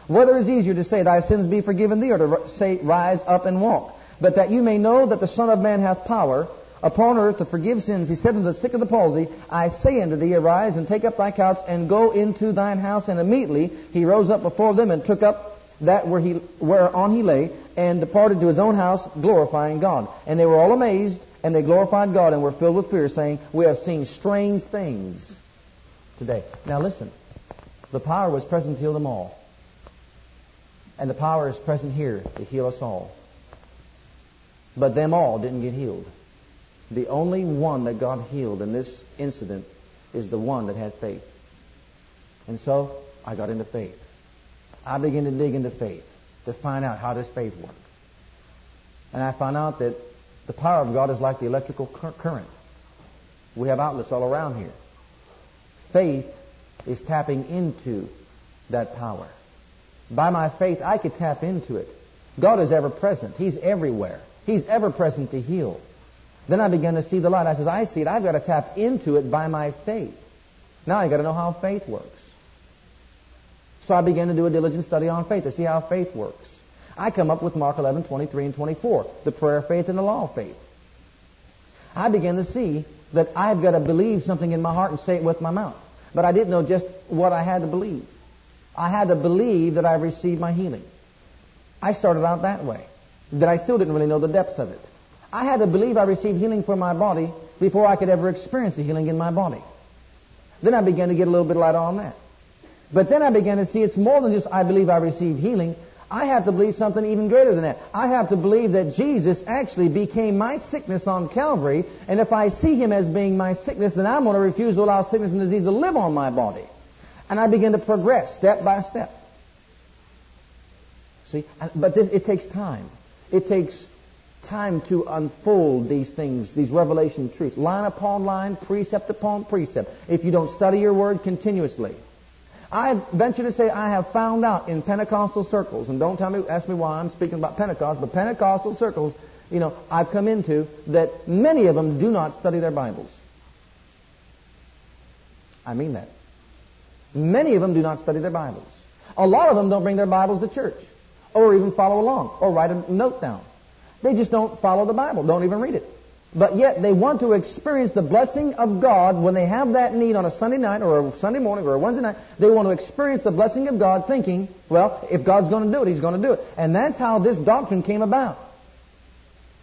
Whether it is easier to say, Thy sins be forgiven thee, or to say, Rise up and walk. But that you may know that the Son of Man hath power upon earth to forgive sins. He said to the sick of the palsy, I say unto thee, arise and take up thy couch and go into thine house. And immediately he rose up before them and took up that where he, whereon he lay and departed to his own house, glorifying God. And they were all amazed and they glorified God and were filled with fear, saying, We have seen strange things today. Now listen, the power was present to heal them all. And the power is present here to heal us all. But them all didn't get healed. The only one that God healed in this incident is the one that had faith. And so I got into faith. I began to dig into faith to find out how does faith work. And I found out that the power of God is like the electrical current. We have outlets all around here. Faith is tapping into that power. By my faith, I could tap into it. God is ever present. He's everywhere. He's ever present to heal. Then I began to see the light. I says, I see it. I've got to tap into it by my faith. Now I've got to know how faith works. So I began to do a diligent study on faith to see how faith works. I come up with Mark 11, 23 and 24, the prayer of faith and the law of faith. I began to see that I've got to believe something in my heart and say it with my mouth. But I didn't know just what I had to believe. I had to believe that I received my healing. I started out that way. That I still didn't really know the depths of it. I had to believe I received healing for my body before I could ever experience the healing in my body. Then I began to get a little bit light on that. But then I began to see it's more than just I believe I received healing. I have to believe something even greater than that. I have to believe that Jesus actually became my sickness on Calvary, and if I see him as being my sickness, then I'm going to refuse to allow sickness and disease to live on my body. And I begin to progress step by step. See? But this, it takes time. It takes time to unfold these things, these revelation truths, line upon line, precept upon precept, if you don't study your word continuously. I venture to say I have found out in Pentecostal circles, and don't tell me, ask me why I'm speaking about Pentecost, but Pentecostal circles, you know, I've come into that many of them do not study their Bibles. I mean that. Many of them do not study their Bibles. A lot of them don't bring their Bibles to church, or even follow along, or write a note down. They just don't follow the Bible, don't even read it. But yet they want to experience the blessing of God when they have that need on a Sunday night or a Sunday morning or a Wednesday night. They want to experience the blessing of God thinking, well, if God's going to do it, He's going to do it. And that's how this doctrine came about.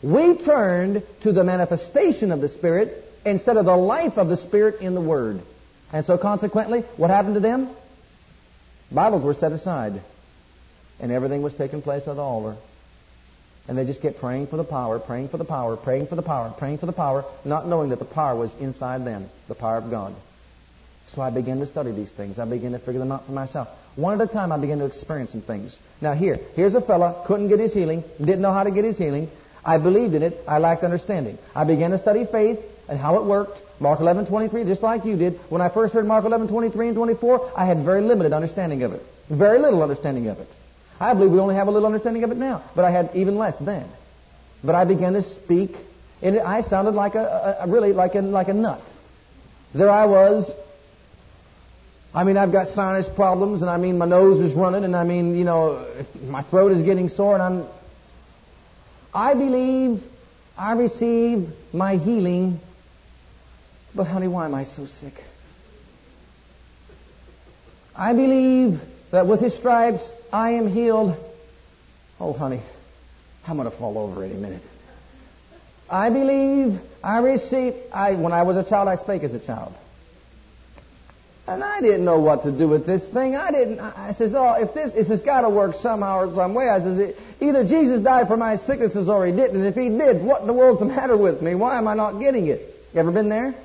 We turned to the manifestation of the Spirit instead of the life of the Spirit in the Word. And so consequently, what happened to them? Bibles were set aside. And everything was taking place at the altar. And they just kept praying for the power, praying for the power, praying for the power, praying for the power, not knowing that the power was inside them, the power of God. So I began to study these things. I began to figure them out for myself. One at a time, I began to experience some things. Now here, here's a fella, couldn't get his healing, didn't know how to get his healing. I believed in it. I lacked understanding. I began to study faith and how it worked. Mark 11:23, just like you did. When I first heard Mark 11:23 and 24, I had very limited understanding of it. Very little understanding of it. I believe we only have a little understanding of it now, but I had even less then. But I began to speak, and I sounded like a, a really like a like a nut. There I was. I mean, I've got sinus problems, and I mean, my nose is running, and I mean, you know, my throat is getting sore, and I'm. I believe I received my healing, but honey, why am I so sick? I believe that with His stripes I am healed. Oh, honey, I'm going to fall over any minute. I believe I received. I, when I was a child, I spake as a child. And I didn't know what to do with this thing. I didn't. I says, "Oh, if this, this has got to work somehow or some way." I says, "Either Jesus died for my sicknesses or He didn't. And if He did, what in the world's the matter with me? Why am I not getting it?" You ever been there?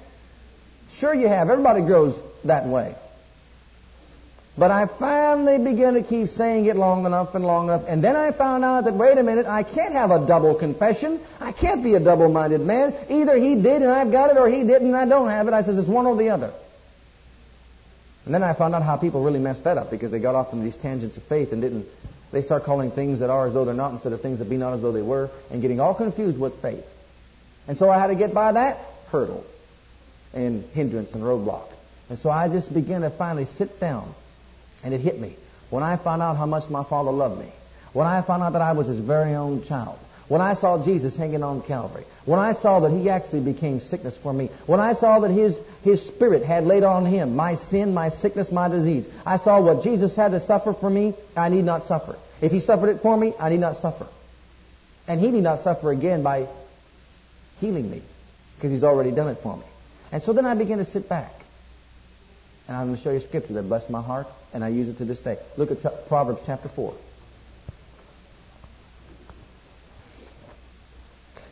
Sure, you have. Everybody grows that way. But I finally began to keep saying it long enough and long enough. And then I found out that, wait a minute, I can't have a double confession. I can't be a double-minded man. Either he did and I've got it or he didn't and I don't have it. I says, it's one or the other. And then I found out how people really messed that up because they got off on these tangents of faith and didn't, they start calling things that are as though they're not instead of things that be not as though they were and getting all confused with faith. And so I had to get by that hurdle and hindrance and roadblock. And so I just began to finally sit down and it hit me. When I found out how much my Father loved me. When I found out that I was His very own child. When I saw Jesus hanging on Calvary. When I saw that He actually became sickness for me. When I saw that His, His Spirit had laid on Him my sin, my sickness, my disease. I saw what Jesus had to suffer for me. I need not suffer. If He suffered it for me, I need not suffer. And He need not suffer again by healing me. Because He's already done it for me. And so then I began to sit back. And I'm going to show you a scripture that blessed my heart, and I use it to this day. Look at Proverbs chapter 4.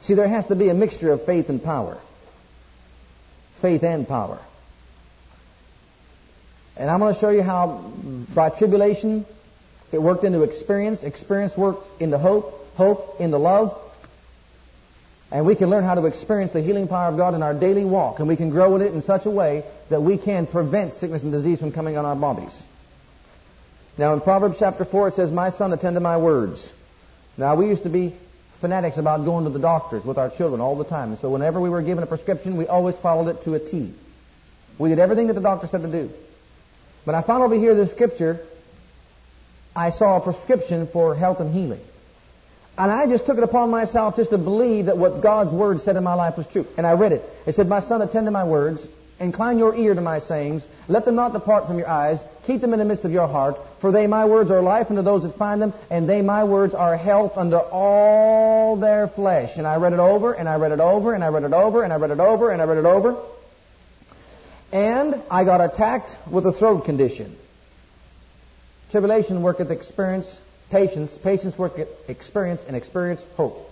See, there has to be a mixture of faith and power. Faith and power. And I'm going to show you how by tribulation it worked into experience, experience worked into hope, hope into love, and we can learn how to experience the healing power of God in our daily walk. And we can grow in it in such a way that we can prevent sickness and disease from coming on our bodies. Now in Proverbs chapter 4 it says, My son, attend to my words. Now we used to be fanatics about going to the doctors with our children all the time. And so whenever we were given a prescription, we always followed it to a T. We did everything that the doctor said to do. But I found over here this scripture, I saw a prescription for health and healing. And I just took it upon myself just to believe that what God's Word said in my life was true. And I read it. It said, My son, attend to my words. Incline your ear to my sayings. Let them not depart from your eyes. Keep them in the midst of your heart. For they, my words, are life unto those that find them. And they, my words, are health unto all their flesh. And I read it over, and I read it over, and I read it over, and I read it over, and I read it over. And I got attacked with a throat condition. Tribulation worketh experience patience, patience work experience, and experience hope.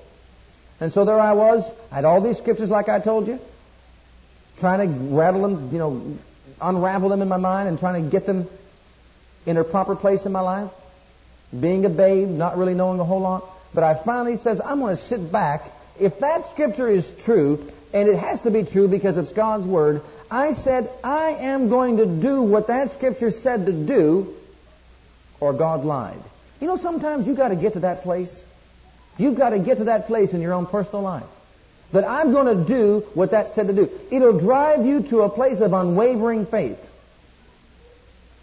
And so there I was. I had all these scriptures like I told you, trying to rattle them, you know, unravel them in my mind and trying to get them in their proper place in my life. Being a babe, not really knowing a whole lot. But I finally says, I'm going to sit back If that scripture is true, and it has to be true because it's God's Word, I said, I am going to do what that scripture said to do, or God lied. You know, sometimes you've got to get to that place. You've got to get to that place in your own personal life. That I'm going to do what that said to do. It'll drive you to a place of unwavering faith.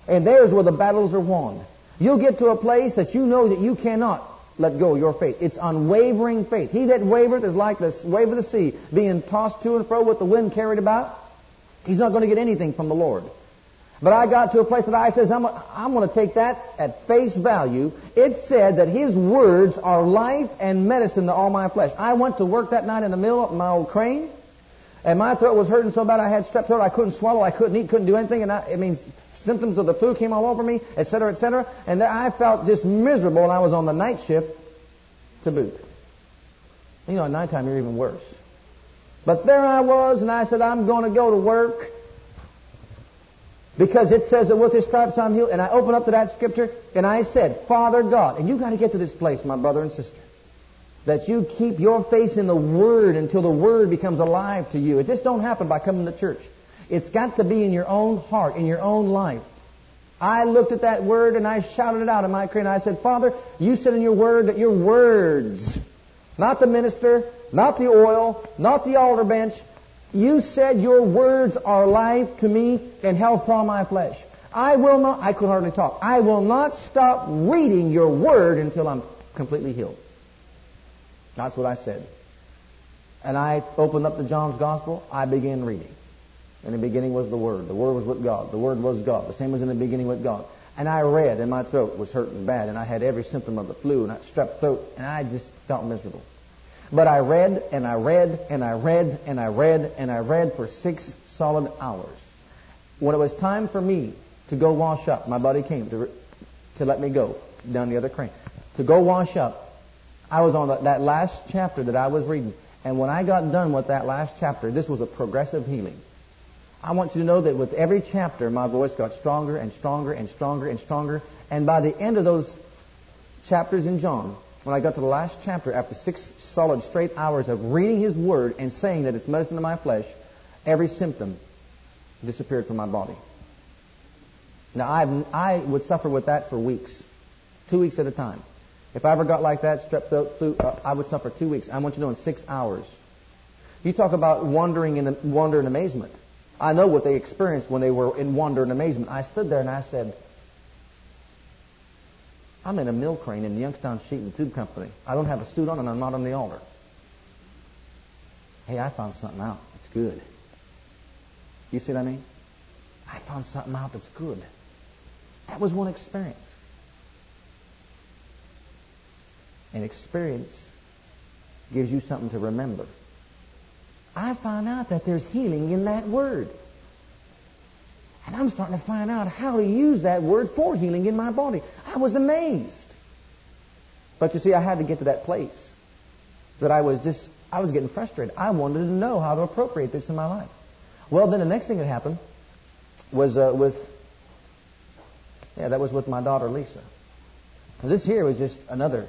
And there's where the battles are won. You'll get to a place that you know that you cannot let go your faith. It's unwavering faith. He that wavereth is like the wave of the sea, being tossed to and fro with the wind carried about. He's not going to get anything from the Lord. But I got to a place that I says, I'm, I'm going to take that at face value. It said that His words are life and medicine to all my flesh. I went to work that night in the mill of my old crane, and my throat was hurting so bad I had strep throat. I couldn't swallow, I couldn't eat, couldn't do anything, and I, it means symptoms of the flu came all over me, etc., etc. And I felt just miserable, and I was on the night shift to boot. You know, at nighttime you're even worse. But there I was, and I said, I'm going to go to work. Because it says that with his stripes I'm healed. And I opened up to that scripture and I said, Father God, and you got to get to this place, my brother and sister, that you keep your face in the Word until the Word becomes alive to you. It just don't happen by coming to church. It's got to be in your own heart, in your own life. I looked at that word and I shouted it out in my crane. I said, Father, you said in your word that your words, not the minister, not the oil, not the altar bench, you said your words are life to me and health to all my flesh. I will not, I could hardly talk. I will not stop reading your word until I'm completely healed. That's what I said. And I opened up the John's Gospel. I began reading. In the beginning was the Word. The Word was with God. The Word was God. The same was in the beginning with God. And I read, and my throat was hurting bad, and I had every symptom of the flu, and I strep throat, and I just felt miserable. But I read and I read and I read and I read and I read for six solid hours. When it was time for me to go wash up, my buddy came to, to let me go down the other crane. To go wash up, I was on that last chapter that I was reading. And when I got done with that last chapter, this was a progressive healing. I want you to know that with every chapter, my voice got stronger and stronger and stronger and stronger. And by the end of those chapters in John, when I got to the last chapter, after six solid straight hours of reading His Word and saying that it's medicine to my flesh, every symptom disappeared from my body. Now, I've, I would suffer with that for weeks, two weeks at a time. If I ever got like that, strep throat, flu, uh, I would suffer two weeks. I want you to know in six hours. You talk about wondering in wonder and amazement. I know what they experienced when they were in wonder and amazement. I stood there and I said, I'm in a mill crane in the Youngstown Sheet and Tube Company. I don't have a suit on and I'm not on the altar. Hey, I found something out. It's good. You see what I mean? I found something out that's good. That was one experience. And experience gives you something to remember. I found out that there's healing in that word. And I'm starting to find out how to use that word for healing in my body. I was amazed. But you see, I had to get to that place that I was just, I was getting frustrated. I wanted to know how to appropriate this in my life. Well, then the next thing that happened was uh, with, yeah, that was with my daughter Lisa. This here was just another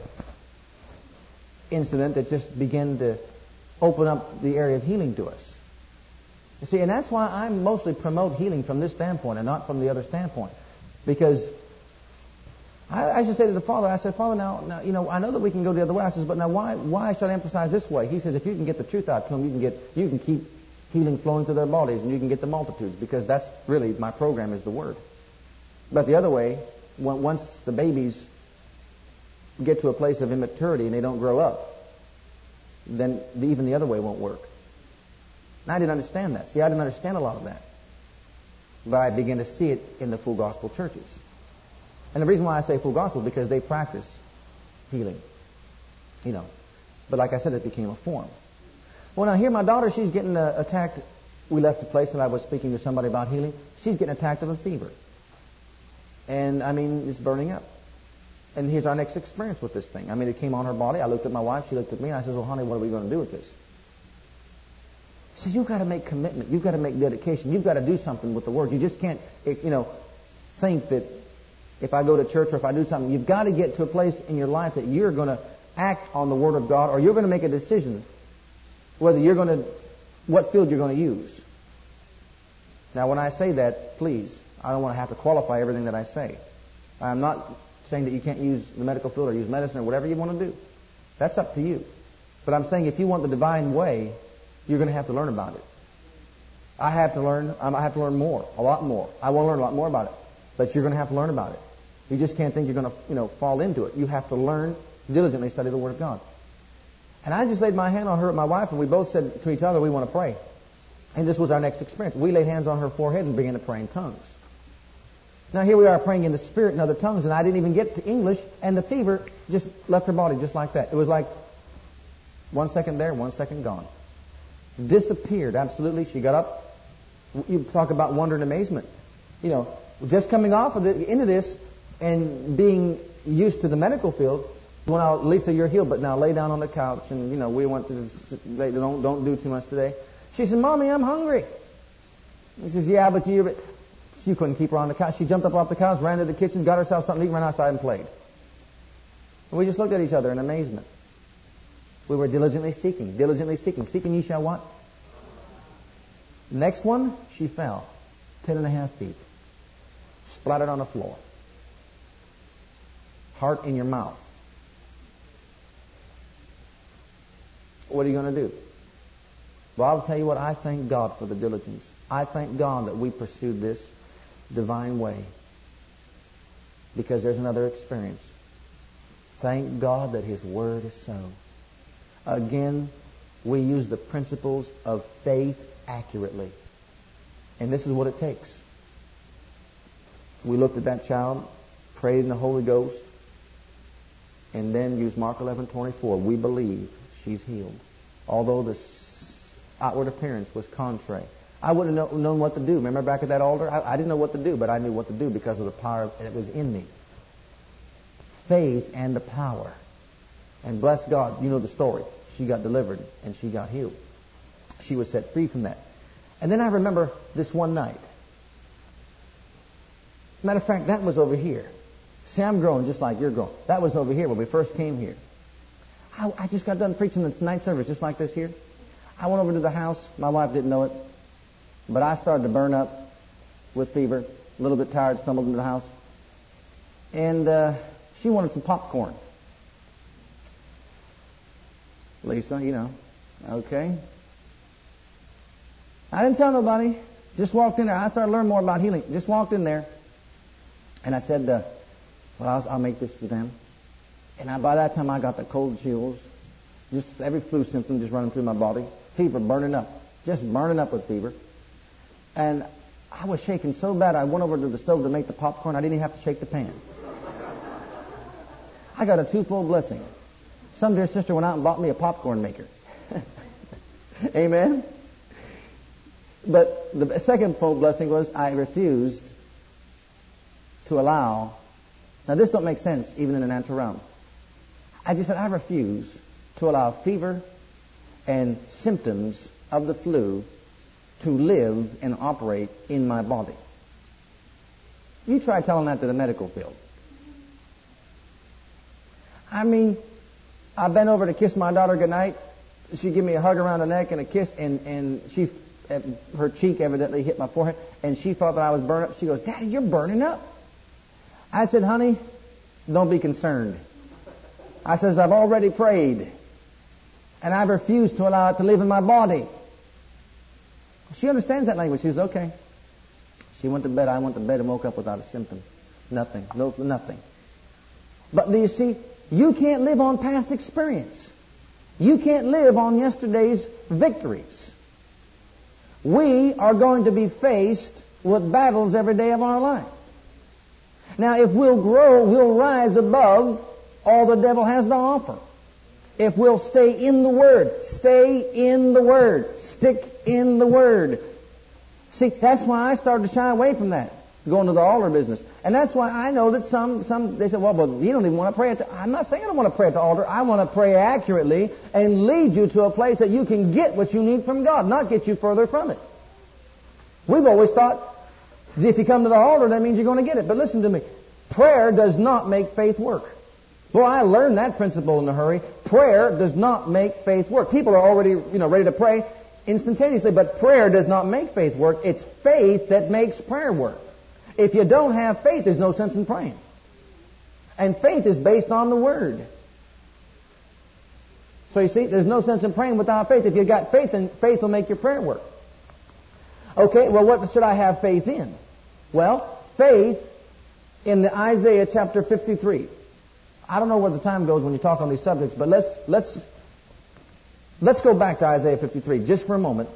incident that just began to open up the area of healing to us. You see, and that's why I mostly promote healing from this standpoint and not from the other standpoint. Because I, I should say to the Father, I said, Father, now, now, you know, I know that we can go the other way. I says, but now why, why should I emphasize this way? He says, if you can get the truth out to them, you can get, you can keep healing flowing through their bodies and you can get the multitudes because that's really my program is the Word. But the other way, once the babies get to a place of immaturity and they don't grow up, then even the other way won't work. And I didn't understand that. See, I didn't understand a lot of that. But I began to see it in the full gospel churches. And the reason why I say full gospel is because they practice healing. You know. But like I said, it became a form. Well, now here my daughter, she's getting uh, attacked. We left the place and I was speaking to somebody about healing. She's getting attacked of a fever. And I mean, it's burning up. And here's our next experience with this thing. I mean, it came on her body. I looked at my wife. She looked at me. And I said, well, honey, what are we going to do with this? So you've got to make commitment. You've got to make dedication. You've got to do something with the Word. You just can't, you know, think that if I go to church or if I do something, you've got to get to a place in your life that you're going to act on the Word of God or you're going to make a decision whether you're going to, what field you're going to use. Now, when I say that, please, I don't want to have to qualify everything that I say. I'm not saying that you can't use the medical field or use medicine or whatever you want to do. That's up to you. But I'm saying if you want the divine way, you're going to have to learn about it. I have to learn. I have to learn more, a lot more. I want to learn a lot more about it, but you're going to have to learn about it. You just can't think you're going to, you know, fall into it. You have to learn diligently, study the Word of God. And I just laid my hand on her, my wife, and we both said to each other, we want to pray. And this was our next experience. We laid hands on her forehead and began to pray in tongues. Now here we are praying in the Spirit in other tongues, and I didn't even get to English, and the fever just left her body just like that. It was like one second there, one second gone. Disappeared, absolutely. She got up. You talk about wonder and amazement. You know, just coming off of the, into this and being used to the medical field, well, now, Lisa, you're healed, but now lay down on the couch, and you know we want to don't don't do too much today. She said, "Mommy, I'm hungry." He says, "Yeah, but you you couldn't keep her on the couch. She jumped up off the couch, ran to the kitchen, got herself something to eat, ran outside and played." And we just looked at each other in amazement. We were diligently seeking, diligently seeking, seeking. Ye shall what? Next one, she fell, ten and a half feet, splattered on the floor, heart in your mouth. What are you going to do? Well, I'll tell you what, I thank God for the diligence. I thank God that we pursued this divine way because there's another experience. Thank God that His Word is so. Again, we use the principles of faith accurately. And this is what it takes. We looked at that child, prayed in the Holy Ghost, and then used Mark 11:24. We believe she's healed. Although the outward appearance was contrary. I wouldn't have known what to do. Remember back at that altar? I, I, didn't know what to do, but I knew what to do because of the power that was in me. Faith and the power. And bless God, you know the story. She got delivered and she got healed. She was set free from that. And then I remember this one night. Matter of fact, that was over here. See, I'm growing just like you're growing. That was over here when we first came here. I, I just got done preaching this night service just like this here. I went over to the house. My wife didn't know it. But I started to burn up with fever. A little bit tired, stumbled into the house. And uh, she wanted some popcorn. Lisa, you know. Okay. I didn't tell nobody. Just walked in there. I started to learn more about healing. Just walked in there. And I said, uh, well, I'll, I'll make this for them. And I, by that time, I got the cold chills, just every flu symptom just running through my body, fever burning up, just burning up with fever. And I was shaking so bad, I went over to the stove to make the popcorn. I didn't even have to shake the pan. I got a twofold blessing. Some dear sister went out and bought me a popcorn maker. Amen. But the second fold blessing was I refused to allow. Now this don't make sense even in a natural realm. I just said, I refuse to allow fever and symptoms of the flu to live and operate in my body. You try telling that to the medical field. I mean, I bent over to kiss my daughter goodnight. She gave me a hug around the neck and a kiss, and, and she, eh, her cheek evidently hit my forehead, and she thought that I was burning up. She goes, Daddy, you're burning up. I said, honey, don't be concerned. I says, I've already prayed. And I've refused to allow it to live in my body. She understands that language. She says, okay. She went to bed. I went to bed and woke up without a symptom. Nothing. No, nothing. But do you see, you can't live on past experience. You can't live on yesterday's victories. We are going to be faced with battles every day of our life. Now, if we'll grow, we'll rise above all the devil has to offer. If we'll stay in the Word, stay in the Word, stick in the Word. See, that's why I started to shy away from that, going to the altar business. And that's why I know that some, some they say, well, but you don't even want to pray at the, I'm not saying I don't want to pray at the altar. I want to pray accurately and lead you to a place that you can get what you need from God, not get you further from it. We've always thought, if you come to the altar, that means you're going to get it. But listen to me. Prayer does not make faith work. Boy, I learned that principle in a hurry. prayer does not make faith work. People are already, you know, ready to pray instantaneously, but prayer does not make faith work. It's faith that makes prayer work. If you don't have faith, there's no sense in praying. And faith is based on the Word. So you see, there's no sense in praying without faith. If you've got faith, then faith will make your prayer work. Okay, well, what should I have faith in? Well, faith in the Isaiah chapter 53. I don't know where the time goes when you talk on these subjects, but let's let's let's go back to Isaiah 53 just for a moment.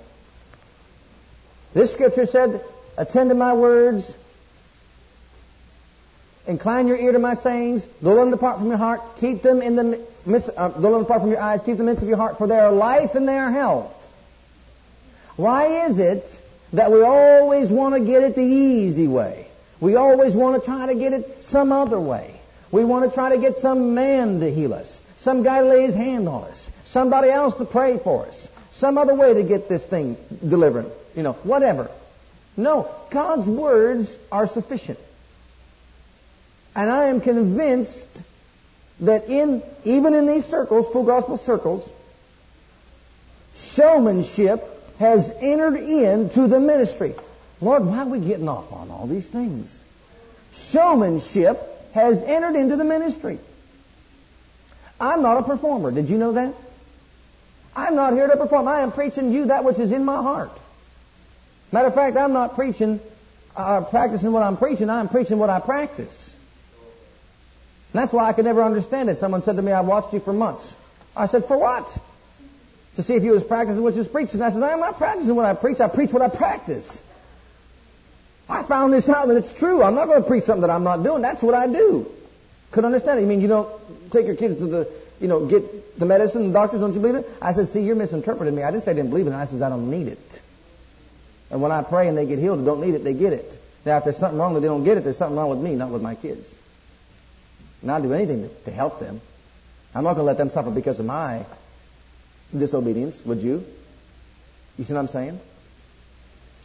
This scripture said, "Attend to my words, incline your ear to my sayings, let them depart from your heart, keep them in the midst, uh, don't them depart from your eyes, keep them in the midst of your heart, for they are life and they are health." Why is it that we always want to get it the easy way? We always want to try to get it some other way. We want to try to get some man to heal us, some guy to lay his hand on us, somebody else to pray for us, some other way to get this thing delivered, you know, whatever. No, God's words are sufficient. And I am convinced that in even in these circles, full gospel circles, showmanship has entered into the ministry. Lord, why are we getting off on all these things? Showmanship has entered into the ministry. I'm not a performer. Did you know that? I'm not here to perform. I am preaching you that which is in my heart. Matter of fact, I'm not preaching, uh, practicing what I'm preaching. I'm preaching what I practice. And that's why I could never understand it. Someone said to me, I've watched you for months. I said, for what? To see if you was practicing what you was preaching. And I said, I'm not practicing what I preach. I preach what I practice. I found this out and it's true. I'm not going to preach something that I'm not doing. That's what I do. Could understand it. You mean you don't take your kids to the, you know, get the medicine, the doctors, don't you believe it? I said, see, you're misinterpreting me. I didn't say I didn't believe it. I said, I don't need it. And when I pray and they get healed and don't need it, they get it. Now, if there's something wrong that they don't get it, there's something wrong with me, not with my kids. I'll do anything to, help them. I'm not going to let them suffer because of my disobedience, would you? You see what I'm saying?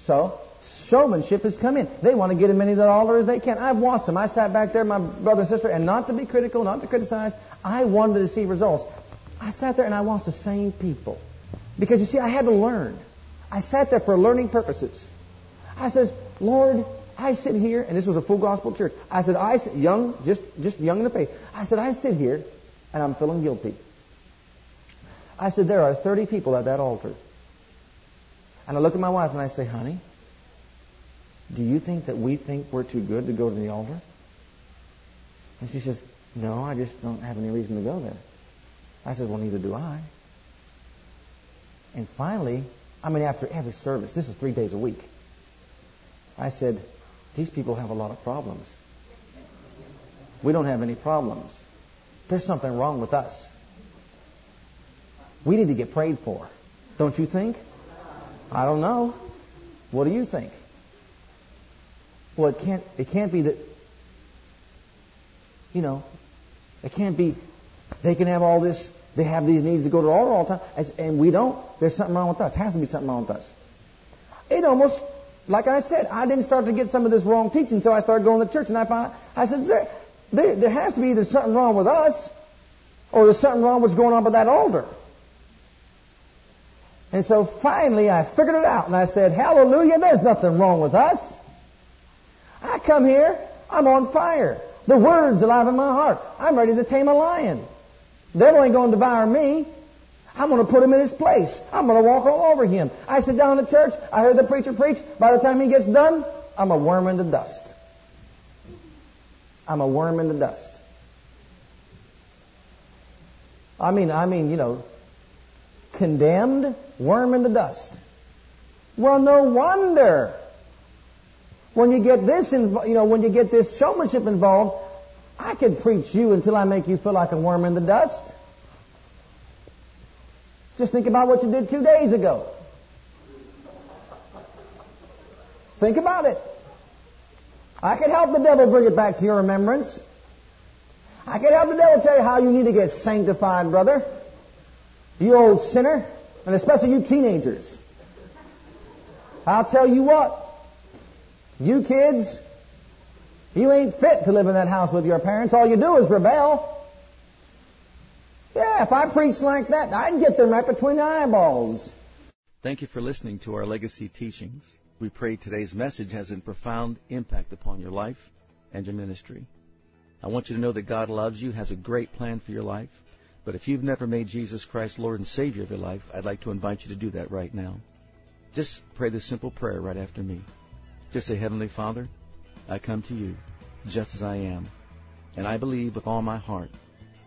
So, showmanship has come in. They want to get as many the altar as they can. I've watched them. I sat back there, my brother and sister, and not to be critical, not to criticize, I wanted to see results. I sat there and I watched the same people. Because you see, I had to learn. I sat there for learning purposes. I says, Lord, I sit here, and this was a full gospel church. I said, I sit, young, just just young in the faith. I said, I sit here, and I'm feeling guilty. I said, there are 30 people at that altar. And I look at my wife and I say, honey, do you think that we think we're too good to go to the altar? And she says, No, I just don't have any reason to go there. I said, Well, neither do I. And finally, I mean, after every service, this is three days a week, I said, These people have a lot of problems. We don't have any problems. There's something wrong with us. We need to get prayed for. Don't you think? I don't know. What do you think? Well, it can't, it can't be that, you know, it can't be, they can have all this, they have these needs to go to all the time, and we don't. There's something wrong with us. Has to be something wrong with us. It almost, like I said, I didn't start to get some of this wrong teaching until I started going to church, and I found, I said, there, there, there has to be either something wrong with us, or there's something wrong with what's going on with that altar. And so finally I figured it out, and I said, hallelujah, there's nothing wrong with us. I come here, I'm on fire. The word's alive in my heart. I'm ready to tame a lion. Devil ain't going to devour me. I'm going to put him in his place. I'm going to walk all over him. I sit down in the church. I hear the preacher preach. By the time he gets done, I'm a worm in the dust. I'm a worm in the dust. I mean, I mean, you know, condemned, worm in the dust. Well, no wonder when you get this, inv- you know, when you get this showmanship involved, I can preach you until I make you feel like a worm in the dust. Just think about what you did two days ago. Think about it. I can help the devil bring it back to your remembrance. I can help the devil tell you how you need to get sanctified, brother. You old sinner, and especially you teenagers. I'll tell you what, you kids, you ain't fit to live in that house with your parents. All you do is rebel. Yeah, if I preached like that, I'd get them right between the eyeballs. Thank you for listening to our legacy teachings. We pray today's message has a profound impact upon your life and your ministry. I want you to know that God loves you, has a great plan for your life. But if you've never made Jesus Christ Lord and Savior of your life, I'd like to invite you to do that right now. Just pray this simple prayer right after me. Just say, Heavenly Father, I come to you just as I am. And I believe with all my heart